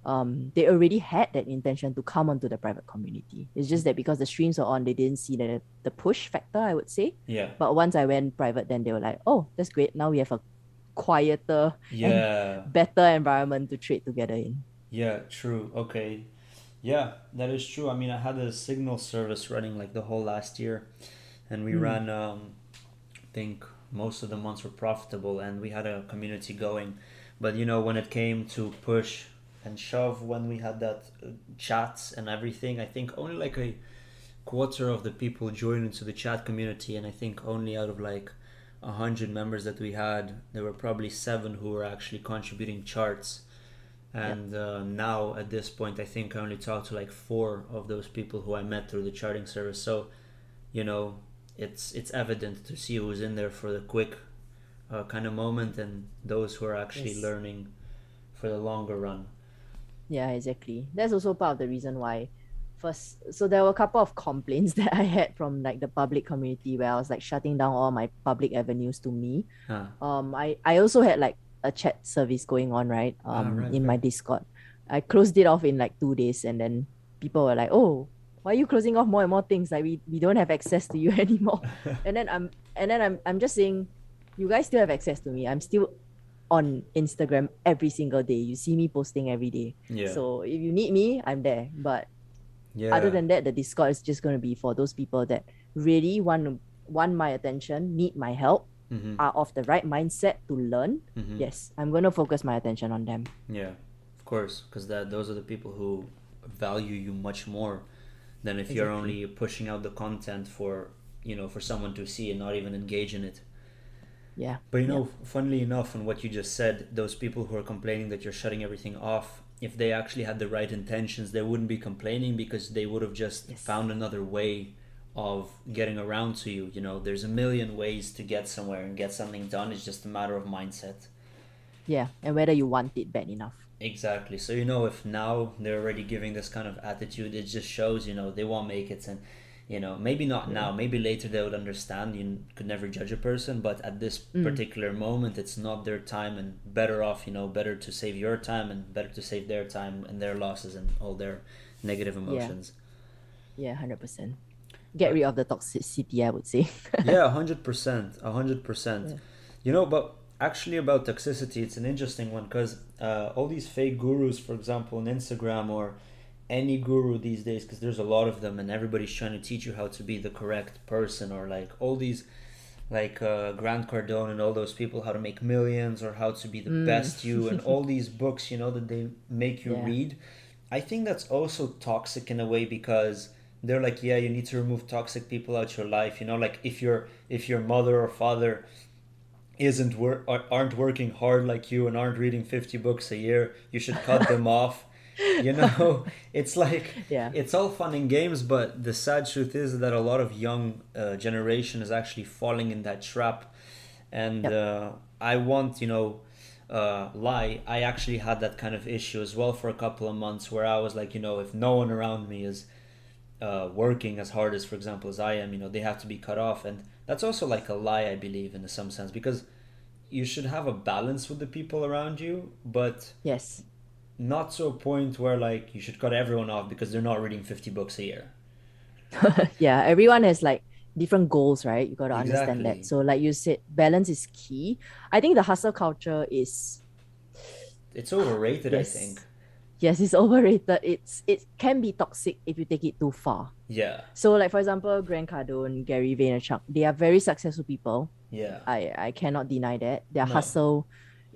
[SPEAKER 2] Um, they already had that intention to come onto the private community. It's just that because the streams were on, they didn't see the the push factor. I would say.
[SPEAKER 1] Yeah.
[SPEAKER 2] But once I went private, then they were like, "Oh, that's great. Now we have a quieter,
[SPEAKER 1] Yeah.
[SPEAKER 2] better environment to trade together in."
[SPEAKER 1] Yeah, true. Okay. Yeah, that is true. I mean, I had a signal service running like the whole last year, and we
[SPEAKER 2] Mm.
[SPEAKER 1] ran, um, I think most of the months were profitable, and we had a community going. But you know, when it came to push and shove, when we had that uh, chats and everything, I think only like a quarter of the people joined into the chat community, and I think only out of like a hundred members that we had, there were probably seven who were actually contributing charts. And uh, now at this point, I think I only talked to like four of those people who I met through the charting service. So, you know, it's it's evident to see who's in there for the quick uh, kind of moment and those who are actually
[SPEAKER 2] Yes.
[SPEAKER 1] learning for the longer run.
[SPEAKER 2] Yeah, exactly. That's also part of the reason why first so there were a couple of complaints that I had from like the public community where I was like shutting down all my public avenues to me.
[SPEAKER 1] Huh.
[SPEAKER 2] Um I, I also had like a chat service going on, right?
[SPEAKER 1] Ah,
[SPEAKER 2] Um
[SPEAKER 1] right,
[SPEAKER 2] in
[SPEAKER 1] right.
[SPEAKER 2] my Discord. I closed it off in like two days and then people were like, Oh, why are you closing off more and more things? Like we, we don't have access to you anymore. and then I'm and then I'm I'm just saying, you guys still have access to me. I'm still on Instagram every single day. You see me posting every day.
[SPEAKER 1] Yeah.
[SPEAKER 2] So if you need me, I'm there. But
[SPEAKER 1] yeah.
[SPEAKER 2] other than that, the Discord is just going to be for those people that really want to want my attention, need my help,
[SPEAKER 1] hmm
[SPEAKER 2] are of the right mindset to learn.
[SPEAKER 1] hmm
[SPEAKER 2] Yes, I'm going to focus my attention on them.
[SPEAKER 1] Yeah, of course, because that those are the people who value you much more than if you're only pushing out the content for you know for someone to see and not even engage in it.
[SPEAKER 2] Yeah.
[SPEAKER 1] But you know, funnily enough, on what you just said, those people who are complaining that you're shutting everything off, if they actually had the right intentions, they wouldn't be complaining because they would have just
[SPEAKER 2] Yes.
[SPEAKER 1] found another way of getting around to you. You know, there's a million ways to get somewhere and get something done. It's just a matter of mindset.
[SPEAKER 2] Yeah. And whether you want it bad enough.
[SPEAKER 1] Exactly. So you know, if now they're already giving this kind of attitude, it just shows you know they won't make it, and you know maybe not now, maybe later they would understand. You could never judge a person, but at this
[SPEAKER 2] Mm.
[SPEAKER 1] particular moment, it's not their time, and better off, you know, better to save your time and better to save their time and their losses and all their negative emotions.
[SPEAKER 2] Yeah, 100%. Get rid of the toxicity, I would say.
[SPEAKER 1] yeah, hundred percent, hundred percent.
[SPEAKER 2] Yeah.
[SPEAKER 1] You know, but actually about toxicity, it's an interesting one because uh, all these fake gurus, for example, on Instagram or any guru these days, because there's a lot of them, and everybody's trying to teach you how to be the correct person, or like all these, like uh, Grant Cardone and all those people, how to make millions or how to be the
[SPEAKER 2] Mm.
[SPEAKER 1] best you, and all these books, you know, that they make you
[SPEAKER 2] Yeah.
[SPEAKER 1] read. I think that's also toxic in a way because they're like yeah you need to remove toxic people out your life you know like if your if your mother or father isn't wor- ar- aren't working hard like you and aren't reading 50 books a year you should cut them off you know it's like
[SPEAKER 2] Yeah.
[SPEAKER 1] it's all fun and games but the sad truth is that a lot of young uh, generation is actually falling in that trap and
[SPEAKER 2] Yep.
[SPEAKER 1] uh, i want you know uh, lie i actually had that kind of issue as well for a couple of months where i was like you know if no one around me is uh, working as hard as for example as i am you know they have to be cut off and that's also like a lie i believe in some sense because you should have a balance with the people around you, but
[SPEAKER 2] Yes.
[SPEAKER 1] Not a point where like you should cut everyone off because they're not reading 50 books a year.
[SPEAKER 2] yeah, everyone has like different goals, right? You got to understand that. So, like you said, balance is key. I think the hustle culture is
[SPEAKER 1] It's overrated,
[SPEAKER 2] Yes.
[SPEAKER 1] I think.
[SPEAKER 2] yes, it's overrated. It's it can be toxic if you take it too far.
[SPEAKER 1] Yeah,
[SPEAKER 2] So, like for example, Grant Cardone, Gary Vaynerchuk, they are very successful people.
[SPEAKER 1] yeah,
[SPEAKER 2] I I cannot deny that their
[SPEAKER 1] No.
[SPEAKER 2] hustle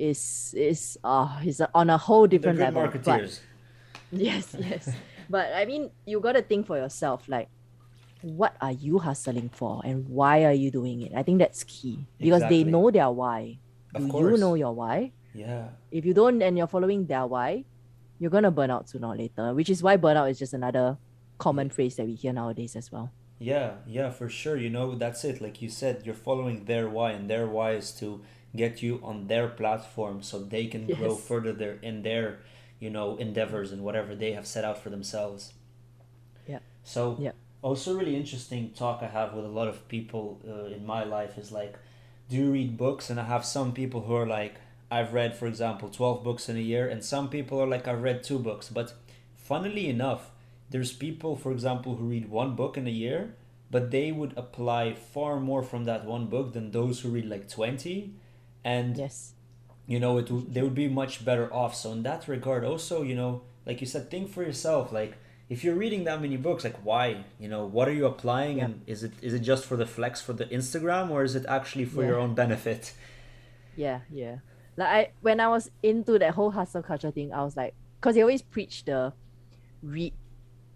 [SPEAKER 2] is is uh is on a whole different level. But. Yes, yes. but I mean, you got to think for yourself like, what are you hustling for and why are you doing it? I think that's key because they know their why.
[SPEAKER 1] Of
[SPEAKER 2] Do you know your why?
[SPEAKER 1] Yeah,
[SPEAKER 2] If you don't and you're following their why, you're going to burn out sooner or later, which is why burnout is just another common phrase that we hear nowadays as well.
[SPEAKER 1] yeah, yeah, for sure. You know, that's it. Like you said, you're following their why, and their why is to get you on their platform so they can grow further their in their, you know, endeavors and whatever they have set out for themselves.
[SPEAKER 2] Yeah.
[SPEAKER 1] So
[SPEAKER 2] Yeah.
[SPEAKER 1] also really interesting talk I have with a lot of people uh, in my life is like, do you read books? And I have some people who are like, I've read, for example, twelve books in a year, and some people are like, I've read two books. But funnily enough, there's people, for example, who read one book in a year, but they would apply far more from that one book than those who read like twenty, and
[SPEAKER 2] Yes.
[SPEAKER 1] you know it would they would be much better off so in that regard also you know like you said think for yourself like if you're reading that many books like why you know what are you applying
[SPEAKER 2] Yeah.
[SPEAKER 1] and is it is it just for the flex for the instagram or is it actually for your own benefit
[SPEAKER 2] Yeah, yeah. Like I when I was into that whole hustle culture thing, I was like, because they always preach the read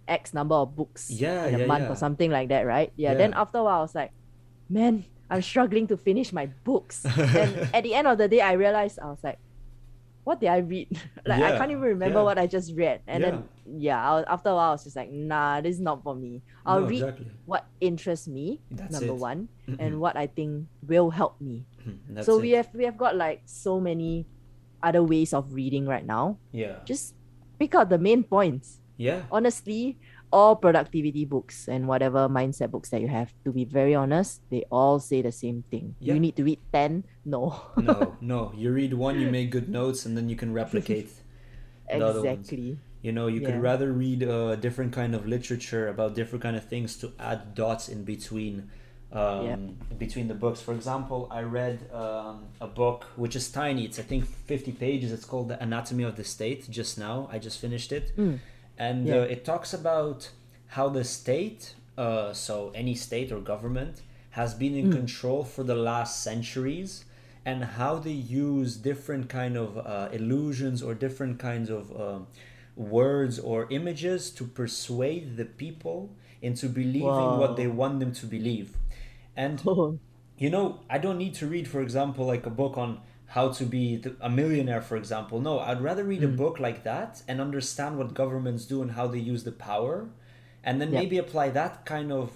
[SPEAKER 2] X number of books
[SPEAKER 1] Yeah,
[SPEAKER 2] in a
[SPEAKER 1] yeah,
[SPEAKER 2] month
[SPEAKER 1] yeah.
[SPEAKER 2] or something like that, right? Yeah. Then
[SPEAKER 1] Yeah.
[SPEAKER 2] after a while, I was like, man, I'm struggling to finish my books. and at the end of the day, I realized I was like, what did I read? like I can't even remember
[SPEAKER 1] yeah.
[SPEAKER 2] what I just read. And then yeah, was, after a while, I was just like, nah, this is not for me. I'll
[SPEAKER 1] No,
[SPEAKER 2] read
[SPEAKER 1] exactly
[SPEAKER 2] what interests me,
[SPEAKER 1] That's
[SPEAKER 2] number
[SPEAKER 1] it.
[SPEAKER 2] one,
[SPEAKER 1] Mhm.
[SPEAKER 2] and what I think will help me
[SPEAKER 1] That's
[SPEAKER 2] so
[SPEAKER 1] it.
[SPEAKER 2] we have we have got like so many other ways of reading right now
[SPEAKER 1] yeah
[SPEAKER 2] just pick out the main points
[SPEAKER 1] yeah
[SPEAKER 2] honestly all productivity books and whatever mindset books that you have to be very honest they all say the same thing
[SPEAKER 1] Yeah.
[SPEAKER 2] you need to read 10 no
[SPEAKER 1] no no you read one you make good notes and then you can replicate the other ones.
[SPEAKER 2] exactly
[SPEAKER 1] You know, you could rather read a different kind of literature about different kind of things to add dots in between. Um,
[SPEAKER 2] Yep.
[SPEAKER 1] Between the books, for example, I read um, a book which is tiny. It's I think fifty pages. It's called The Anatomy of the State. Just now, I just finished it,
[SPEAKER 2] Mm.
[SPEAKER 1] And
[SPEAKER 2] Yeah.
[SPEAKER 1] uh, it talks about how the state, uh, so any state or government, has been in
[SPEAKER 2] Mm.
[SPEAKER 1] control for the last centuries, and how they use different kind of uh, illusions or different kinds of um, words or images to persuade the people into believing what they want them to believe. And you know, I don't need to read, for example, like a book on how to be a millionaire, for example. No, I'd rather read a
[SPEAKER 2] Mm.
[SPEAKER 1] book like that and understand what governments do and how they use the power, and then
[SPEAKER 2] Yep.
[SPEAKER 1] maybe apply that kind of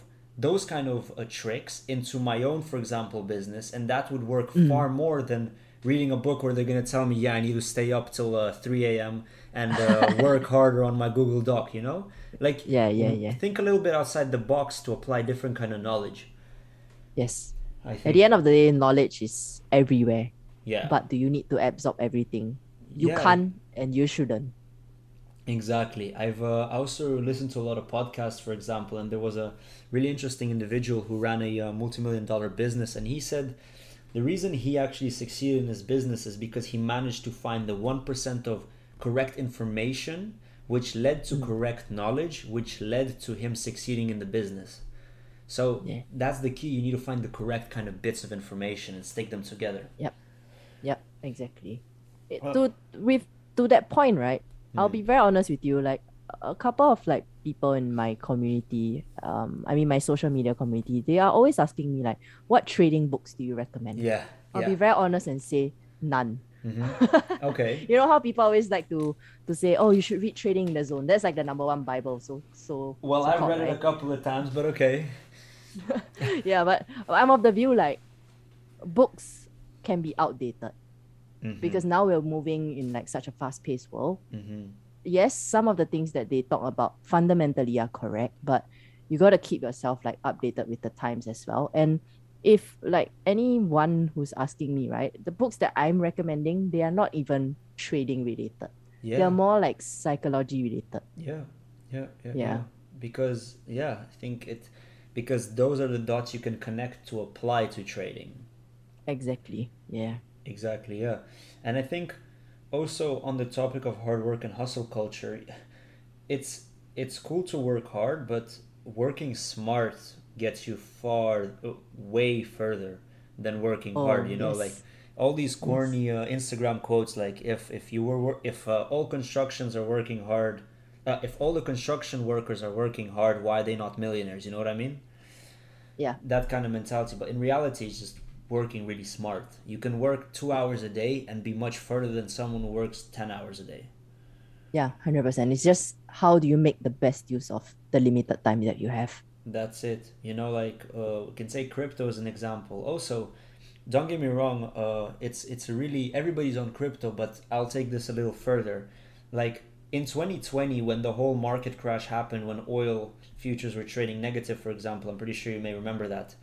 [SPEAKER 1] those kind of uh, tricks into my own, for example, business, and that would work
[SPEAKER 2] Mm.
[SPEAKER 1] far more than reading a book where they're gonna tell me, yeah, I need to stay up till uh, three a.m. and uh, work harder on my Google Doc. You know, like
[SPEAKER 2] Yeah, yeah, yeah.
[SPEAKER 1] Think a little bit outside the box to apply different kind of knowledge.
[SPEAKER 2] yes
[SPEAKER 1] I think.
[SPEAKER 2] at the end of the day knowledge is everywhere
[SPEAKER 1] yeah.
[SPEAKER 2] but do you need to absorb everything you
[SPEAKER 1] Yeah.
[SPEAKER 2] can't and you shouldn't
[SPEAKER 1] Exactly. I've uh, I also listened to a lot of podcasts, for example, and there was a really interesting individual who ran a uh, multi-million dollar business, and he said the reason he actually succeeded in his business is because he managed to find the one percent of correct information, which led to
[SPEAKER 2] Mm.
[SPEAKER 1] correct knowledge, which led to him succeeding in the business. So
[SPEAKER 2] Yeah.
[SPEAKER 1] that's the key. You need to find the correct kind of bits of information and stick them together.
[SPEAKER 2] Yep, exactly. It-
[SPEAKER 1] Well-
[SPEAKER 2] to with to that point, right? I'll be very honest with you. Like a couple of like people in my community, um, I mean my social media community, they are always asking me like, what trading books do you recommend?
[SPEAKER 1] Yeah.
[SPEAKER 2] I'll
[SPEAKER 1] yeah.
[SPEAKER 2] be very honest and say none.
[SPEAKER 1] Mhm. Okay.
[SPEAKER 2] you know how people always like to to say, oh, you should read Trading in the Zone. That's like the number one Bible. So so.
[SPEAKER 1] Well,
[SPEAKER 2] so
[SPEAKER 1] I've
[SPEAKER 2] called,
[SPEAKER 1] read it a couple of times, but okay.
[SPEAKER 2] yeah, but I'm of the view like, books can be outdated
[SPEAKER 1] Mhm.
[SPEAKER 2] because now we're moving in like such a fast paced world.
[SPEAKER 1] Mhm.
[SPEAKER 2] yes, some of the things that they talk about fundamentally are correct, but you got to keep yourself like updated with the times as well. And if like anyone who's asking me, right, the books that I'm recommending, they are not even trading related.
[SPEAKER 1] Yeah.
[SPEAKER 2] They're more like psychology related.
[SPEAKER 1] Yeah, yeah, yeah,
[SPEAKER 2] Yeah.
[SPEAKER 1] yeah. Because yeah, I think it because those are the dots you can connect to apply to trading.
[SPEAKER 2] Exactly. Yeah.
[SPEAKER 1] Exactly, yeah. And I think also on the topic of hard work and hustle culture, it's it's cool to work hard, but working smart gets you far way further than working
[SPEAKER 2] Oh,
[SPEAKER 1] hard, you know,
[SPEAKER 2] yes.
[SPEAKER 1] like all these corny uh, Instagram quotes like if if you were wor- if uh, all constructions are working hard, uh, if all the construction workers are working hard, why are they not millionaires? You know what I mean?
[SPEAKER 2] Yeah.
[SPEAKER 1] that kind of mentality. But in reality, it's just working really smart. You can work two hours a day and be much further than someone who works 10 hours a day.
[SPEAKER 2] Yeah, hundred percent. It's just how do you make the best use of the limited time that you have?
[SPEAKER 1] That's it. You know, like uh, we can say crypto as an example. Also, don't get me wrong. Uh, it's it's really everybody's on crypto, but I'll take this a little further. Like in 2020, when the whole market crash happened, when oil futures were trading negative, for example, I'm pretty sure you may remember that.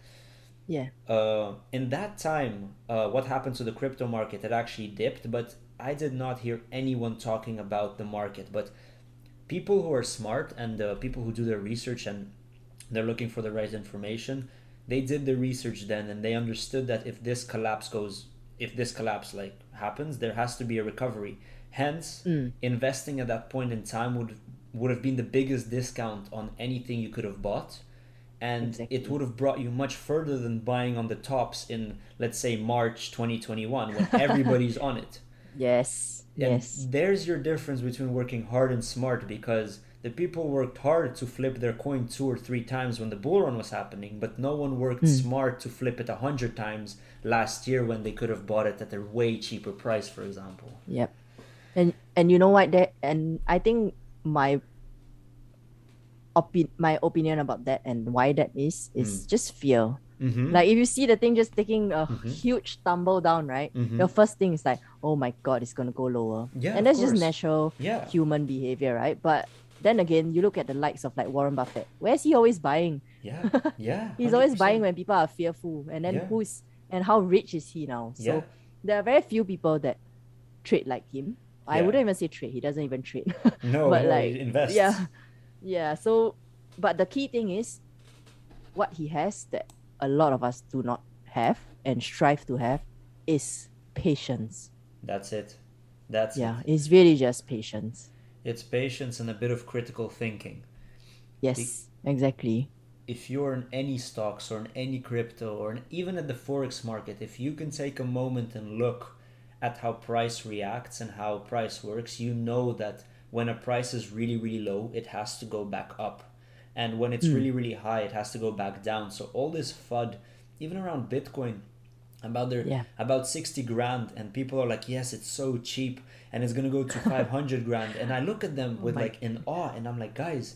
[SPEAKER 2] Yeah.
[SPEAKER 1] uh, in that time, uh, what happened to the crypto market? It actually dipped, but I did not hear anyone talking about the market. But people who are smart and uh, people who do their research and they're looking for the right information, they did the research then and they understood that if this collapse goes, if this collapse like happens, there has to be a recovery. Hence,
[SPEAKER 2] Mm.
[SPEAKER 1] investing at that point in time would would have been the biggest discount on anything you could have bought and
[SPEAKER 2] Exactly.
[SPEAKER 1] it would have brought you much further than buying on the tops in let's say March 2021 when everybody's on it.
[SPEAKER 2] Yes.
[SPEAKER 1] And
[SPEAKER 2] yes.
[SPEAKER 1] there's your difference between working hard and smart because the people worked hard to flip their coin two or three times when the bull run was happening, but no one worked
[SPEAKER 2] Hmm.
[SPEAKER 1] smart to flip it a hundred times last year when they could have bought it at a way cheaper price, for example.
[SPEAKER 2] Yep. And and you know what that and I think my opi- my opinion about that and why that is is just fear.
[SPEAKER 1] Mm-hmm.
[SPEAKER 2] Like if you see the thing just taking a
[SPEAKER 1] Mhm.
[SPEAKER 2] huge tumble down, right?
[SPEAKER 1] Mhm.
[SPEAKER 2] Your first thing is like, oh my god, it's gonna go lower.
[SPEAKER 1] Yeah,
[SPEAKER 2] and that's just natural
[SPEAKER 1] yeah,
[SPEAKER 2] human behavior, right? But then again, you look at the likes of like Warren Buffett. Where's he always buying?
[SPEAKER 1] yeah, yeah.
[SPEAKER 2] He's always
[SPEAKER 1] 100%.
[SPEAKER 2] buying when people are fearful. And then
[SPEAKER 1] Yeah.
[SPEAKER 2] who's and how rich is he now? So
[SPEAKER 1] Yeah.
[SPEAKER 2] there are very few people that trade like him. I
[SPEAKER 1] Yeah.
[SPEAKER 2] wouldn't even say trade. He doesn't even trade.
[SPEAKER 1] No,
[SPEAKER 2] but
[SPEAKER 1] no,
[SPEAKER 2] like
[SPEAKER 1] he invests.
[SPEAKER 2] yeah, yeah. So, but the key thing is what he has that a lot of us do not have and strive to have is patience.
[SPEAKER 1] That's it. That's
[SPEAKER 2] Yeah,
[SPEAKER 1] it.
[SPEAKER 2] it's really just patience.
[SPEAKER 1] It's patience and a bit of critical thinking.
[SPEAKER 2] Yes, exactly.
[SPEAKER 1] if you're in any stocks or in any crypto or in, even at the forex market, if you can take a moment and look at how price reacts and how price works, you know that when a price is really really low, it has to go back up, and when it's
[SPEAKER 2] Hmm.
[SPEAKER 1] really really high, it has to go back down. So all this fud, even around Bitcoin, about their
[SPEAKER 2] Yeah.
[SPEAKER 1] about 60 grand and people are like yes it's so cheap and it's gonna go to 500 grand and i look at them with
[SPEAKER 2] Oh my-
[SPEAKER 1] like in awe and i'm like guys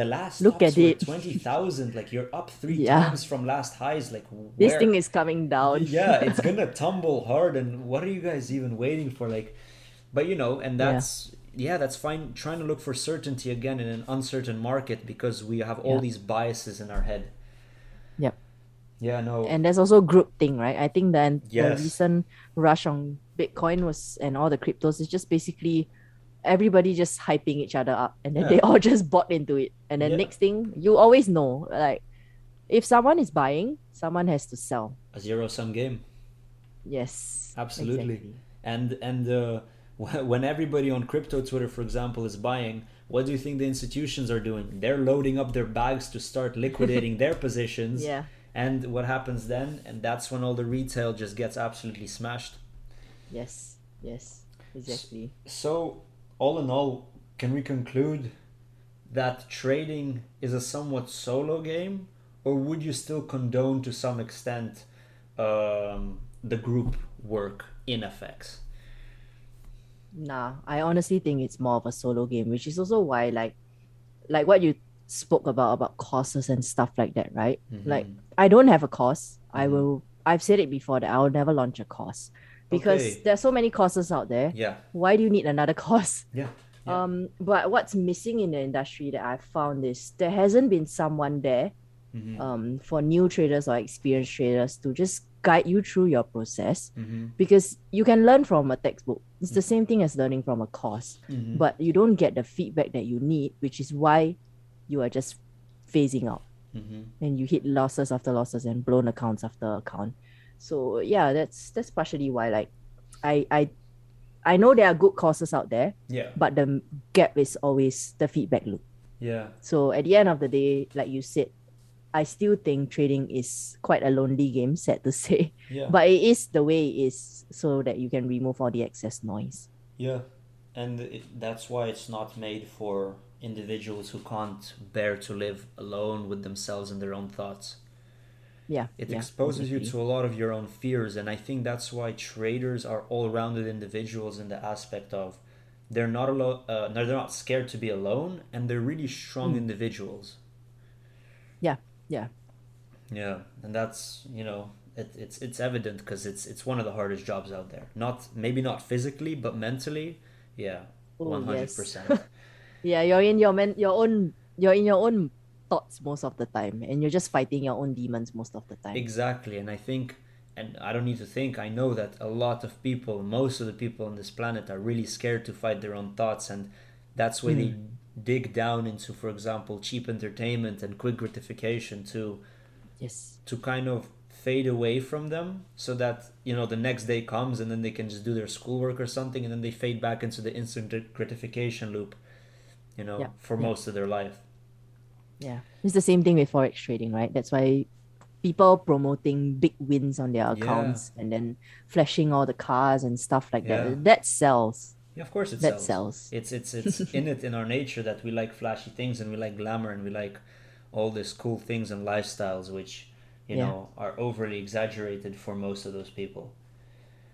[SPEAKER 1] the last
[SPEAKER 2] Look at it.
[SPEAKER 1] 20,000 like you're up three
[SPEAKER 2] Yeah.
[SPEAKER 1] times from last highs like
[SPEAKER 2] This thing is coming down.
[SPEAKER 1] yeah it's gonna tumble hard and what are you guys even waiting for like but you know and that's yeah, that's fine trying to look for certainty again in an uncertain market because we have all
[SPEAKER 2] Yeah.
[SPEAKER 1] these biases in our head
[SPEAKER 2] Yep.
[SPEAKER 1] yeah no
[SPEAKER 2] And there's also group thing, right? I think then
[SPEAKER 1] Yes.
[SPEAKER 2] the recent rush on Bitcoin was and all the cryptos is just basically everybody just hyping each other up and then
[SPEAKER 1] Yeah.
[SPEAKER 2] they all just bought into it. And then
[SPEAKER 1] Yeah.
[SPEAKER 2] next thing you always know, like if someone is buying, someone has to sell.
[SPEAKER 1] a zero sum game
[SPEAKER 2] Yes.
[SPEAKER 1] Absolutely.
[SPEAKER 2] exactly.
[SPEAKER 1] and and uh, when everybody on crypto twitter for example is buying what do you think the institutions are doing they're loading up their bags to start liquidating their positions
[SPEAKER 2] Yeah.
[SPEAKER 1] and what happens then and that's when all the retail just gets absolutely smashed
[SPEAKER 2] Yes. Yes. Exactly.
[SPEAKER 1] so all in all can we conclude that trading is a somewhat solo game or would you still condone to some extent um, the group work in FX?
[SPEAKER 2] Nah, I honestly think it's more of a solo game, which is also why like like what you spoke about about courses and stuff like that, right? Like
[SPEAKER 1] Mhm.
[SPEAKER 2] I don't have a course. I
[SPEAKER 1] Mhm.
[SPEAKER 2] will I've said it before that I will never launch a course because
[SPEAKER 1] Okay.
[SPEAKER 2] there's so many courses out there.
[SPEAKER 1] yeah
[SPEAKER 2] Why do you need another course?
[SPEAKER 1] yeah Yeah.
[SPEAKER 2] Um but what's missing in the industry that I've found is there hasn't been someone there
[SPEAKER 1] Mhm.
[SPEAKER 2] um, for new traders or experienced traders to just guide you through your process
[SPEAKER 1] Mhm.
[SPEAKER 2] because you can learn from a textbook. It's the same thing as learning from a course,
[SPEAKER 1] Mhm.
[SPEAKER 2] but you don't get the feedback that you need, which is why you are just phasing out
[SPEAKER 1] Mhm.
[SPEAKER 2] and you hit losses after losses and blown accounts after account. So yeah, that's that's partially why like I I I know there are good courses out there,
[SPEAKER 1] Yeah.
[SPEAKER 2] but the gap is always the feedback loop.
[SPEAKER 1] Yeah.
[SPEAKER 2] So at the end of the day, like you said, I still think trading is quite a lonely game, sad to say.
[SPEAKER 1] Yeah.
[SPEAKER 2] But it is the way it is so that you can remove all the excess noise.
[SPEAKER 1] Yeah, and it, that's why it's not made for individuals who can't bear to live alone with themselves and their own thoughts.
[SPEAKER 2] Yeah.
[SPEAKER 1] It
[SPEAKER 2] yeah,
[SPEAKER 1] exposes you to a lot of your own fears, and I think that's why traders are all-rounded individuals in the aspect of they're not alone. Uh, no, they're not scared to be alone, and they're really strong
[SPEAKER 2] Mm.
[SPEAKER 1] individuals.
[SPEAKER 2] Yeah, yeah.
[SPEAKER 1] And that's you know it, it's it's evident because it's it's one of the hardest jobs out there. Not maybe not physically, but mentally, yeah,
[SPEAKER 2] Oh,
[SPEAKER 1] one hundred
[SPEAKER 2] yes. Yeah, you're in your men your own you're in your own thoughts most of the time and you're just fighting your own demons most of the time.
[SPEAKER 1] Exactly, and I think, and I don't need to think, I know that a lot of people, most of the people on this planet, are really scared to fight their own thoughts, and that's why they hmm. Dig down into, for example, cheap entertainment and quick gratification to
[SPEAKER 2] yes.
[SPEAKER 1] to kind of fade away from them, so that you know the next day comes and then they can just do their schoolwork or something, and then they fade back into the instant gratification loop, you know,
[SPEAKER 2] Yeah,
[SPEAKER 1] for
[SPEAKER 2] yeah.
[SPEAKER 1] most of their life.
[SPEAKER 2] Yeah. It's the same thing with forex trading, right? That's why people promoting big wins on their
[SPEAKER 1] Yeah.
[SPEAKER 2] accounts and then flashing all the cars and stuff like
[SPEAKER 1] Yeah.
[SPEAKER 2] that. That sells.
[SPEAKER 1] Yeah, of course it
[SPEAKER 2] That
[SPEAKER 1] sells.
[SPEAKER 2] sells.
[SPEAKER 1] It's it's it's in it in our nature that we like flashy things and we like glamour and we like all these cool things and lifestyles which you
[SPEAKER 2] Yeah.
[SPEAKER 1] know are overly exaggerated for most of those people.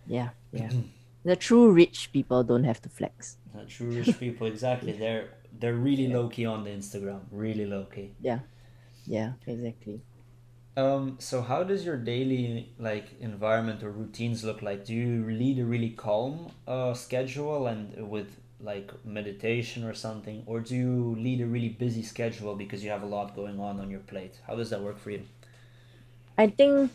[SPEAKER 2] Yeah, yeah. the true rich people don't have to flex.
[SPEAKER 1] Uh, true rich people, exactly. They're they're really low key on the Instagram, really low key.
[SPEAKER 2] Yeah. Yeah, exactly.
[SPEAKER 1] Um, so how does your daily like environment or routines look like? Do you lead a really calm uh, schedule and with like meditation or something, or do you lead a really busy schedule because you have a lot going on on your plate? How does that work for you?
[SPEAKER 2] I think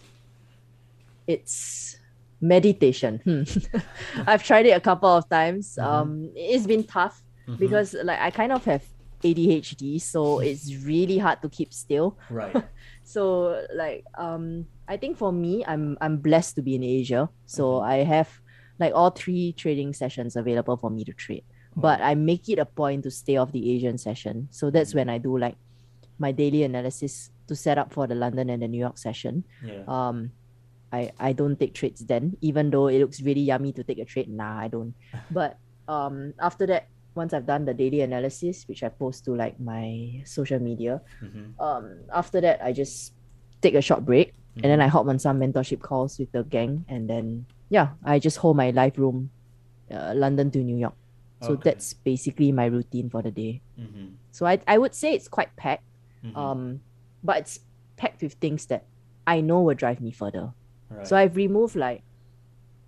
[SPEAKER 2] it's meditation. Hmm. I've tried it a couple of times.
[SPEAKER 1] Mhm.
[SPEAKER 2] Um, it's been tough
[SPEAKER 1] Mhm.
[SPEAKER 2] because like I kind of have ADHD, so it's really hard to keep still.
[SPEAKER 1] right,
[SPEAKER 2] So like um, I think for me, I'm I'm blessed to be in Asia, so. I have like all three trading sessions available for me to trade. But I make it a point to stay off the Asian session. So that's
[SPEAKER 1] Mhm.
[SPEAKER 2] when I do like my daily analysis to set up for the London and the New York session
[SPEAKER 1] yeah,
[SPEAKER 2] um I I don't take trades then even though it looks really yummy to take a trade nah I don't but um after that once I've done the daily analysis which I post to like my social media
[SPEAKER 1] hmm
[SPEAKER 2] um after that I just take a short break and then I hop on some mentorship calls with the gang and then yeah I just hold my live room uh, London to New York. So
[SPEAKER 1] Okay.
[SPEAKER 2] that's basically my routine for the day.
[SPEAKER 1] Hmm
[SPEAKER 2] so I, I would say it's quite packed
[SPEAKER 1] hmm
[SPEAKER 2] um but it's packed with things that I know will drive me further.
[SPEAKER 1] Right.
[SPEAKER 2] so I've removed like,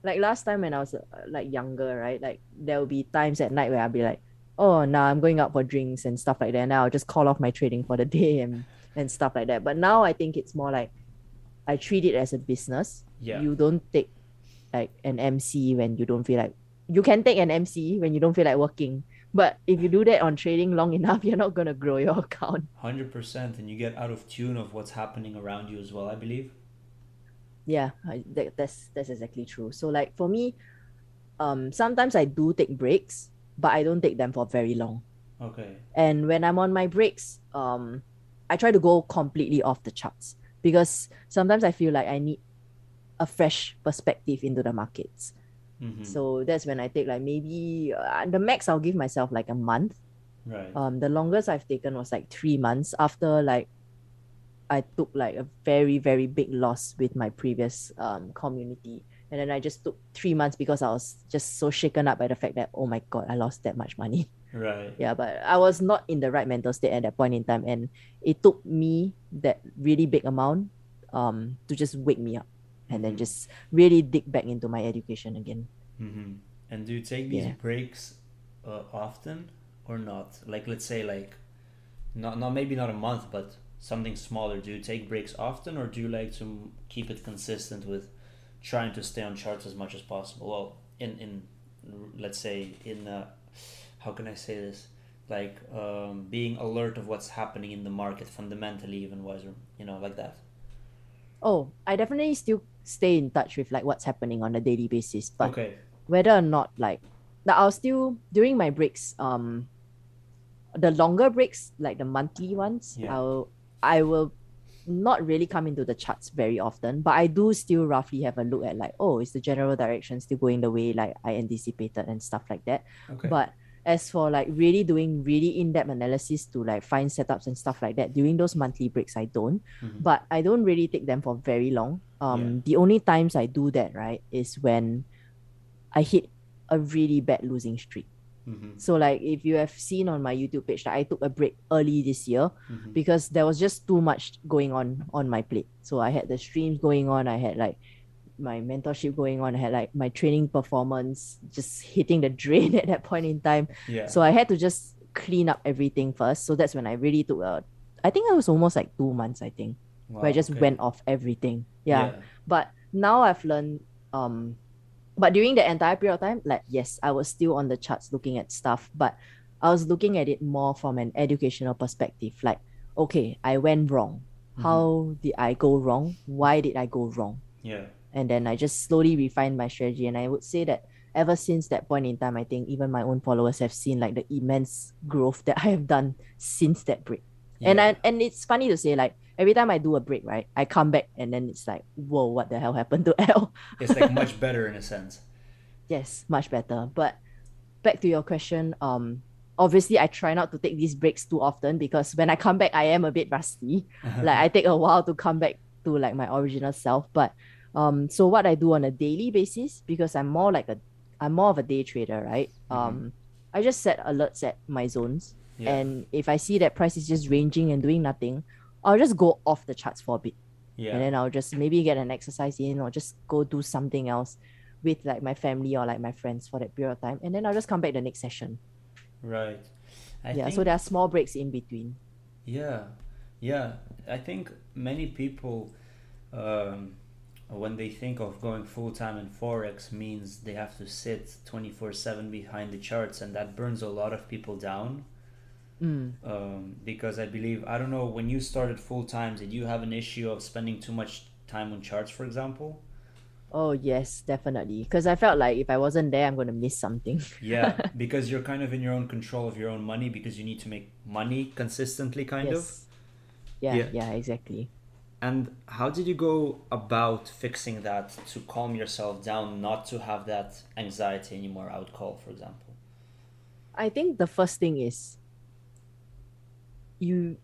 [SPEAKER 2] like last time when I was uh, like younger, right? Like there will be times at night where I'll be like, oh, nah, I'm going out for drinks and stuff like that. Now I'll just call off my trading for the day and and stuff like that. But now I think it's more like, I treat it as a business.
[SPEAKER 1] yeah,
[SPEAKER 2] You don't take like an MC when you don't feel like. You can take an MC when you don't feel like working. But if you do that on trading long enough, you're not gonna grow your account.
[SPEAKER 1] hundred percent, and you get out of tune of what's happening around you as well. I believe.
[SPEAKER 2] Yeah, I, that, that's that's exactly true. So like for me, um, sometimes I do take breaks, but I don't take them for very long.
[SPEAKER 1] Okay.
[SPEAKER 2] And when I'm on my breaks, um, I try to go completely off the charts because sometimes I feel like I need a fresh perspective into the markets.
[SPEAKER 1] hmm
[SPEAKER 2] So that's when I take like maybe uh, the max I'll give myself like a month.
[SPEAKER 1] right.
[SPEAKER 2] Um, the longest I've taken was like three months after like I took like a very very big loss with my previous um community, and then I just took three months because I was just so shaken up by the fact that oh my god I lost that much money.
[SPEAKER 1] right.
[SPEAKER 2] Yeah, but I was not in the right mental state at that point in time, and it took me that really big amount um to just wake me up, and then
[SPEAKER 1] Mhm.
[SPEAKER 2] just really dig back into my education again.
[SPEAKER 1] hmm And do you take these
[SPEAKER 2] Yeah.
[SPEAKER 1] breaks uh, often or not? Like, let's say, like, not not maybe not a month, but something smaller, do you take breaks often, or do you like to keep it consistent with trying to stay on charts as much as possible? Well, in in let's say in uh, how can I say this? Like um, being alert of what's happening in the market fundamentally, even wiser, you know, like that.
[SPEAKER 2] Oh, I definitely still stay in touch with like what's happening on a daily basis, but
[SPEAKER 1] Okay.
[SPEAKER 2] whether or not like that I'll still during my breaks, um the longer breaks, like the monthly ones,
[SPEAKER 1] Yeah.
[SPEAKER 2] I'll I will not really come into the charts very often, but I do still roughly have a look at like, oh, is the general direction still going the way like I anticipated and stuff like that.
[SPEAKER 1] Okay.
[SPEAKER 2] But as for like really doing really in-depth analysis to like find setups and stuff like that, during those monthly breaks, I don't.
[SPEAKER 1] Mhm.
[SPEAKER 2] But I don't really take them for very long. Um, the only times I do that right is when I hit a really bad losing streak.
[SPEAKER 1] Mhm.
[SPEAKER 2] So like if you have seen on my YouTube page, like, I took a break early this year
[SPEAKER 1] Mhm.
[SPEAKER 2] because there was just too much going on on my plate. So I had the streams going on, I had like my mentorship going on, I had like my training performance just hitting the drain at that point in time.
[SPEAKER 1] Yeah.
[SPEAKER 2] So I had to just clean up everything first. So that's when I really took a I think it was almost like two months, I think, where I just
[SPEAKER 1] okay.
[SPEAKER 2] went off everything. Yeah. But now I've learned um but during the entire period of time, like yes, I was still on the charts looking at stuff, but I was looking at it more from an educational perspective. Like, okay, I went wrong.
[SPEAKER 1] Mhm.
[SPEAKER 2] How did I go wrong? Why did I go wrong?
[SPEAKER 1] Yeah.
[SPEAKER 2] And then I just slowly refined my strategy. And I would say that ever since that point in time, I think even my own followers have seen like the immense growth that I have done since that break. And I, and it's funny to say, like every time I do a break, right, I come back and then it's like, whoa, what the hell happened to El?
[SPEAKER 1] it's like much better in a sense.
[SPEAKER 2] yes, much better. But back to your question, um, obviously I try not to take these breaks too often because when I come back, I am a bit rusty. like I take a while to come back to like my original self. But um, so what I do on a daily basis because I'm more like a, I'm more of a day trader, right? Um, I just set alerts at my zones,
[SPEAKER 1] Yeah.
[SPEAKER 2] and if I see that price is just ranging and doing nothing, I'll just go off the charts for a bit,
[SPEAKER 1] yeah.
[SPEAKER 2] and then I'll just maybe get an exercise in or just go do something else with like my family or like my friends for that period of time, and then I'll just come back the next session.
[SPEAKER 1] right. I
[SPEAKER 2] yeah,
[SPEAKER 1] think,
[SPEAKER 2] so there are small breaks in between.
[SPEAKER 1] Yeah, yeah. I think many people, um, when they think of going full time in forex, means they have to sit twenty four seven behind the charts, and that burns a lot of people down.
[SPEAKER 2] Mm.
[SPEAKER 1] Um, because I believe I don't know when you started full time, did you have an issue of spending too much time on charts, for example?
[SPEAKER 2] Oh yes, definitely. Because I felt like if I wasn't there, I'm gonna miss something.
[SPEAKER 1] Yeah, because you're kind of in your own control of your own money because you need to make money consistently, kind of.
[SPEAKER 2] yes. Yeah,
[SPEAKER 1] Yeah.
[SPEAKER 2] yeah, exactly.
[SPEAKER 1] And how did you go about fixing that to calm yourself down, not to have that anxiety anymore? I would call, for example.
[SPEAKER 2] I think the first thing is you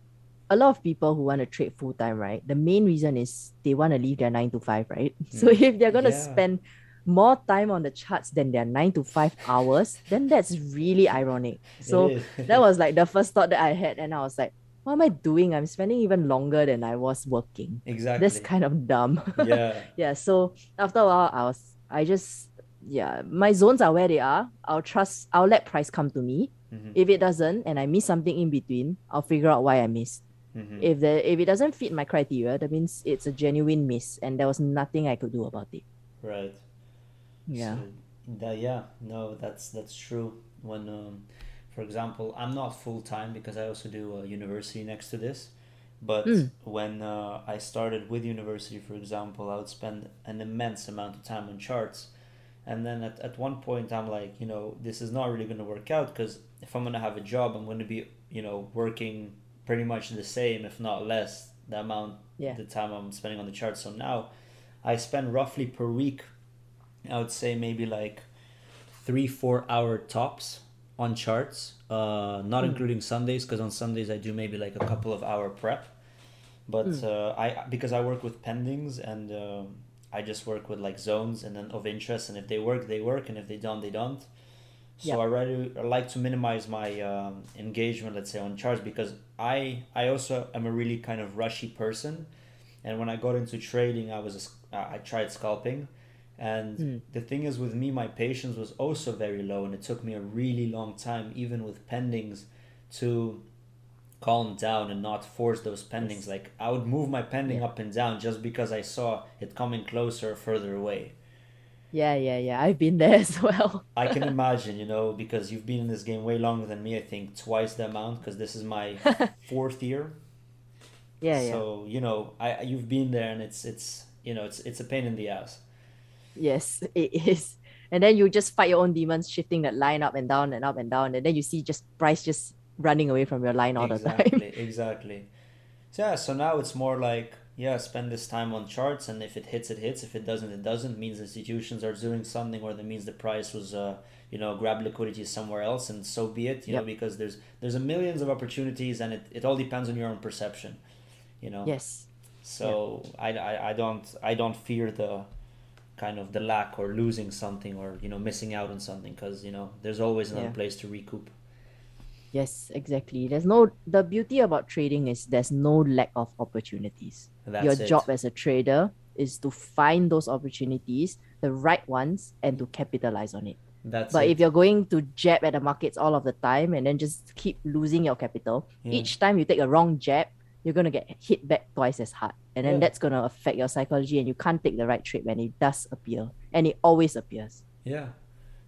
[SPEAKER 2] a lot of people who want to trade full time, right? The main reason is they want to leave their nine to five, right? So
[SPEAKER 1] Mm.
[SPEAKER 2] if they're gonna
[SPEAKER 1] Yeah.
[SPEAKER 2] spend more time on the charts than their nine to five hours, then that's really ironic. So that was like the first thought that I had, and I was like, what am I doing? I'm spending even longer than I was working.
[SPEAKER 1] exactly.
[SPEAKER 2] That's kind of dumb.
[SPEAKER 1] yeah,
[SPEAKER 2] yeah so after a while i was i just yeah my zones are where they are i'll trust i'll let price come to me
[SPEAKER 1] Mhm.
[SPEAKER 2] if it doesn't and i miss something in between i'll figure out why i missed
[SPEAKER 1] Mhm.
[SPEAKER 2] if the if it doesn't fit my criteria that means it's a genuine miss and there was nothing i could do about it
[SPEAKER 1] right.
[SPEAKER 2] yeah
[SPEAKER 1] So, that, yeah, no, that's that's true. When, um, for example, I'm not full time because I also do a university next to this. But
[SPEAKER 2] Mm.
[SPEAKER 1] when uh, I started with university, for example, I would spend an immense amount of time on charts. And then at, at one point, I'm like, you know, this is not really going to work out because if I'm going to have a job, I'm going to be, you know, working pretty much the same, if not less, the amount,
[SPEAKER 2] Yeah.
[SPEAKER 1] the time I'm spending on the charts. So now I spend roughly per week, I would say maybe like three, four hour tops on charts, uh, not
[SPEAKER 2] Mm.
[SPEAKER 1] including Sundays, because on Sundays I do maybe like a couple of hour prep. But
[SPEAKER 2] Mm.
[SPEAKER 1] uh, I because I work with pendings and um, I just work with like zones and then of interest, and if they work, they work, and if they don't, they don't. So
[SPEAKER 2] Yeah.
[SPEAKER 1] I rather I like to minimize my um, engagement, let's say, on charts because I I also am a really kind of rushy person, and when I got into trading, I was a uh, I tried scalping, and
[SPEAKER 2] Mm.
[SPEAKER 1] the thing is with me, my patience was also very low, and it took me a really long time, even with pendings, to calm down and not force those pendings. Like I would move my pending
[SPEAKER 2] Yeah.
[SPEAKER 1] up and down just because I saw it coming closer or further away.
[SPEAKER 2] Yeah, yeah, yeah. I've been there as well.
[SPEAKER 1] I can imagine, you know, because you've been in this game way longer than me. I think twice the amount because this is my fourth year.
[SPEAKER 2] Yeah, yeah.
[SPEAKER 1] So you know, I you've been there, and it's it's you know it's it's a pain in the ass.
[SPEAKER 2] Yes, it is. And then you just fight your own demons, shifting that line up and down and up and down, and then you see just price just running away from your line all the time.
[SPEAKER 1] exactly, exactly. So yeah, so now it's more like yeah, spend this time on charts, and if it hits, it hits. If it doesn't, it doesn't. Means institutions are doing something, or that means the price was uh you know grab liquidity somewhere else, and so be it. You know because there's there's a millions of opportunities, and it, it all depends on your own perception. You know.
[SPEAKER 2] Yes.
[SPEAKER 1] So I, I, I don't I don't fear the kind of the lack or losing something or you know missing out on something because you know there's always another
[SPEAKER 2] Yeah.
[SPEAKER 1] place to recoup.
[SPEAKER 2] Yes, exactly. There's no the beauty about trading is there's no lack of opportunities.
[SPEAKER 1] That's
[SPEAKER 2] Your
[SPEAKER 1] it.
[SPEAKER 2] job as a trader is to find those opportunities, the right ones, and to capitalize on it.
[SPEAKER 1] That's
[SPEAKER 2] But
[SPEAKER 1] it.
[SPEAKER 2] if you're going to jab at the markets all of the time and then just keep losing your capital,
[SPEAKER 1] Yeah.
[SPEAKER 2] each time you take a wrong jab, you're gonna get hit back twice as hard. And then
[SPEAKER 1] Yeah.
[SPEAKER 2] that's gonna affect your psychology and you can't take the right trade when it does appear. And it always appears.
[SPEAKER 1] yeah,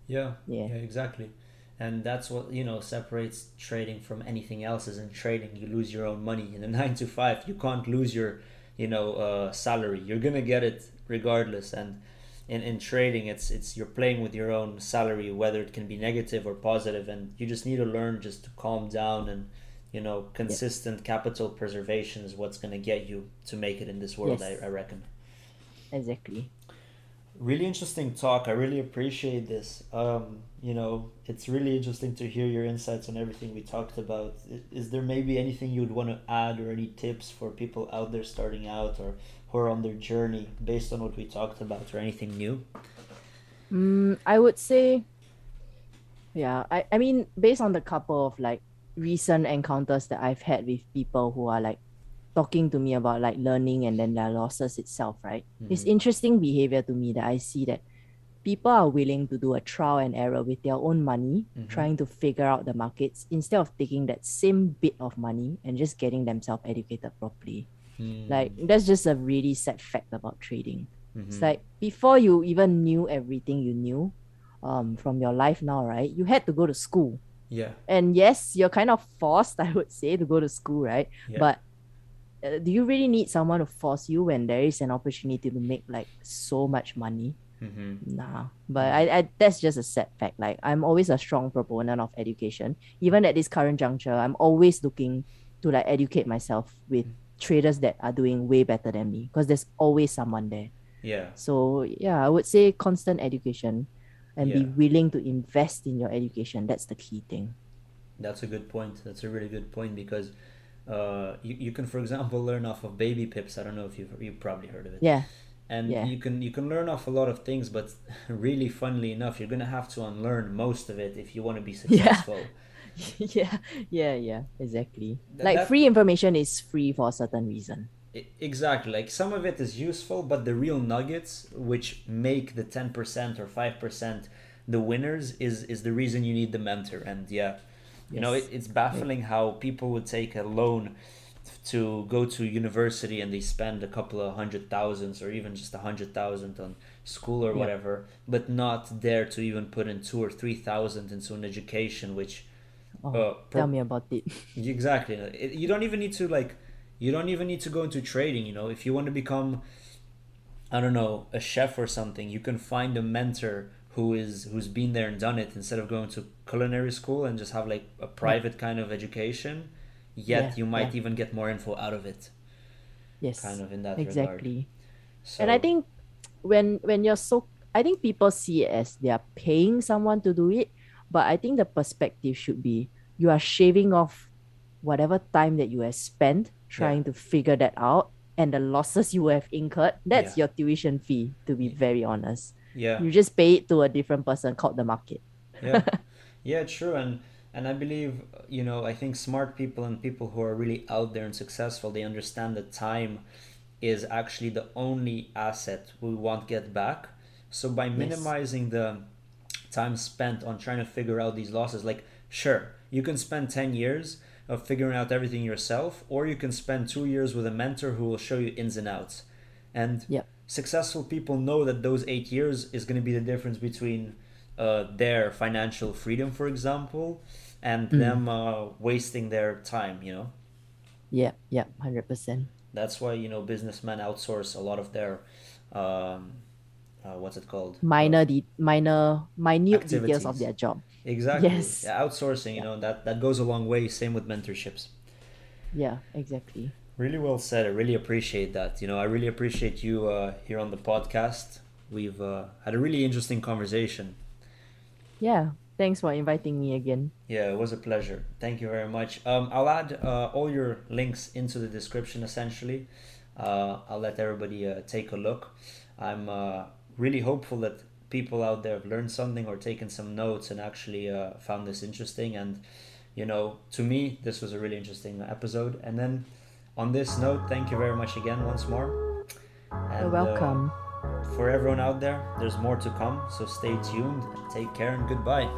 [SPEAKER 1] yeah,
[SPEAKER 2] Yeah.
[SPEAKER 1] yeah, exactly. And that's what you know separates trading from anything else. Is in trading you lose your own money. In a nine to five, you can't lose your you know uh, salary. You're gonna get it regardless. And in, in trading, it's it's you're playing with your own salary, whether it can be negative or positive, and you just need to learn just to calm down and you know consistent capital preservation is what's gonna get you to make it in this world.
[SPEAKER 2] Yes.
[SPEAKER 1] I, I reckon.
[SPEAKER 2] Exactly.
[SPEAKER 1] Really interesting talk. I really appreciate this. Um, you know, it's really interesting to hear your insights on everything we talked about. Is there maybe anything you'd want to add or any tips for people out there starting out or who are on their journey based on what we talked about or anything new?
[SPEAKER 2] Mm, I would say, yeah, I, I mean, based on the couple of like recent encounters that I've had with people who are like talking to me about like learning and then their losses itself, right? It's
[SPEAKER 1] Mhm.
[SPEAKER 2] interesting behavior to me that I see that people are willing to do a trial and error with their own money,
[SPEAKER 1] Mhm.
[SPEAKER 2] trying to figure out the markets instead of taking that same bit of money and just getting themselves educated properly. Like, that's just a really sad fact about trading. It's
[SPEAKER 1] Mhm.
[SPEAKER 2] like before you even knew everything you knew um, from your life now, right? You had to go to school.
[SPEAKER 1] yeah,
[SPEAKER 2] And yes, you're kind of forced, I would say, to go to school, right?
[SPEAKER 1] Yeah.
[SPEAKER 2] But uh, do you really need someone to force you when there is an opportunity to make like so much money?
[SPEAKER 1] hmm
[SPEAKER 2] Nah. But I, I that's just a sad fact. Like I'm always a strong proponent of education. Even at this current juncture, I'm always looking to like educate myself with traders that are doing way better than me because there's always someone there.
[SPEAKER 1] yeah,
[SPEAKER 2] So yeah, I would say constant education and be willing to invest in your education. That's the key thing.
[SPEAKER 1] that's a good point. That's a really good point because uh, you, you can, for example, learn off of BabyPips. I don't know if you've, you've probably heard of it.
[SPEAKER 2] Yeah.
[SPEAKER 1] and
[SPEAKER 2] Yeah.
[SPEAKER 1] you can you can learn off a lot of things but really funnily enough you're gonna have to unlearn most of it if you want to be successful
[SPEAKER 2] yeah. Yeah. Yeah. Exactly.
[SPEAKER 1] Th-
[SPEAKER 2] like
[SPEAKER 1] that-
[SPEAKER 2] free information is free for a certain reason.
[SPEAKER 1] Exactly like some of it is useful but the real nuggets which make the 10% or 5% the winners is is the reason you need the mentor and yeah you know it, it's baffling how people would take a loan to go to university and they spend a couple of hundred thousands or even just a hundred thousand on school or
[SPEAKER 2] Yeah.
[SPEAKER 1] whatever but not dare to even put in two or three thousand into an education which
[SPEAKER 2] Oh,
[SPEAKER 1] uh, per-
[SPEAKER 2] tell me about it.
[SPEAKER 1] Exactly. It, you don't even need to like. You don't even need to go into trading. You know, if you want to become, I don't know, a chef or something, you can find a mentor who is who's been there and done it instead of going to culinary school and just have like a private kind of education. Yet
[SPEAKER 2] Yeah,
[SPEAKER 1] you might
[SPEAKER 2] yeah.
[SPEAKER 1] even get more info out of it.
[SPEAKER 2] Yes.
[SPEAKER 1] Kind of in that regard.
[SPEAKER 2] exactly.
[SPEAKER 1] So,
[SPEAKER 2] and I think when when you're so I think people see it as they are paying someone to do it, but I think the perspective should be you are shaving off whatever time that you have spent trying to figure that out and the losses you have incurred. That's
[SPEAKER 1] Yeah.
[SPEAKER 2] your tuition fee, to be very honest.
[SPEAKER 1] Yeah.
[SPEAKER 2] You just pay it to a different person called the market.
[SPEAKER 1] yeah yeah true and and i believe you know i think smart people and people who are really out there and successful they understand that time is actually the only asset we won't get back so by minimizing the time spent on trying to figure out these losses like sure you can spend 10 years of figuring out everything yourself, or you can spend two years with a mentor who will show you ins and outs. And
[SPEAKER 2] Yep.
[SPEAKER 1] Successful people know that those eight years is going to be the difference between uh, their financial freedom, for example, and
[SPEAKER 2] Mm.
[SPEAKER 1] them uh, wasting their time. You know,
[SPEAKER 2] Yeah, yeah, hundred percent.
[SPEAKER 1] that's why you know businessmen outsource a lot of their um, uh, what's it called?
[SPEAKER 2] Minor, de- minor, minute details of their job.
[SPEAKER 1] Exactly.
[SPEAKER 2] Yes.
[SPEAKER 1] Yeah, outsourcing. You know that that goes a long way. Same with mentorships.
[SPEAKER 2] Yeah, exactly.
[SPEAKER 1] Really well said. I really appreciate that. You know, I really appreciate you uh, here on the podcast. We've uh, had a really interesting conversation.
[SPEAKER 2] Yeah, thanks for inviting me again.
[SPEAKER 1] Yeah, it was a pleasure. Thank you very much. Um, I'll add uh, all your links into the description essentially. Uh, I'll let everybody uh, take a look. I'm uh, really hopeful that people out there have learned something or taken some notes and actually uh, found this interesting. And, you know, to me, this was a really interesting episode. And then on this note, thank you very much again once more. And,
[SPEAKER 2] You're
[SPEAKER 1] uh,
[SPEAKER 2] welcome.
[SPEAKER 1] for everyone out there, there's more to come. So stay tuned, take care, and goodbye.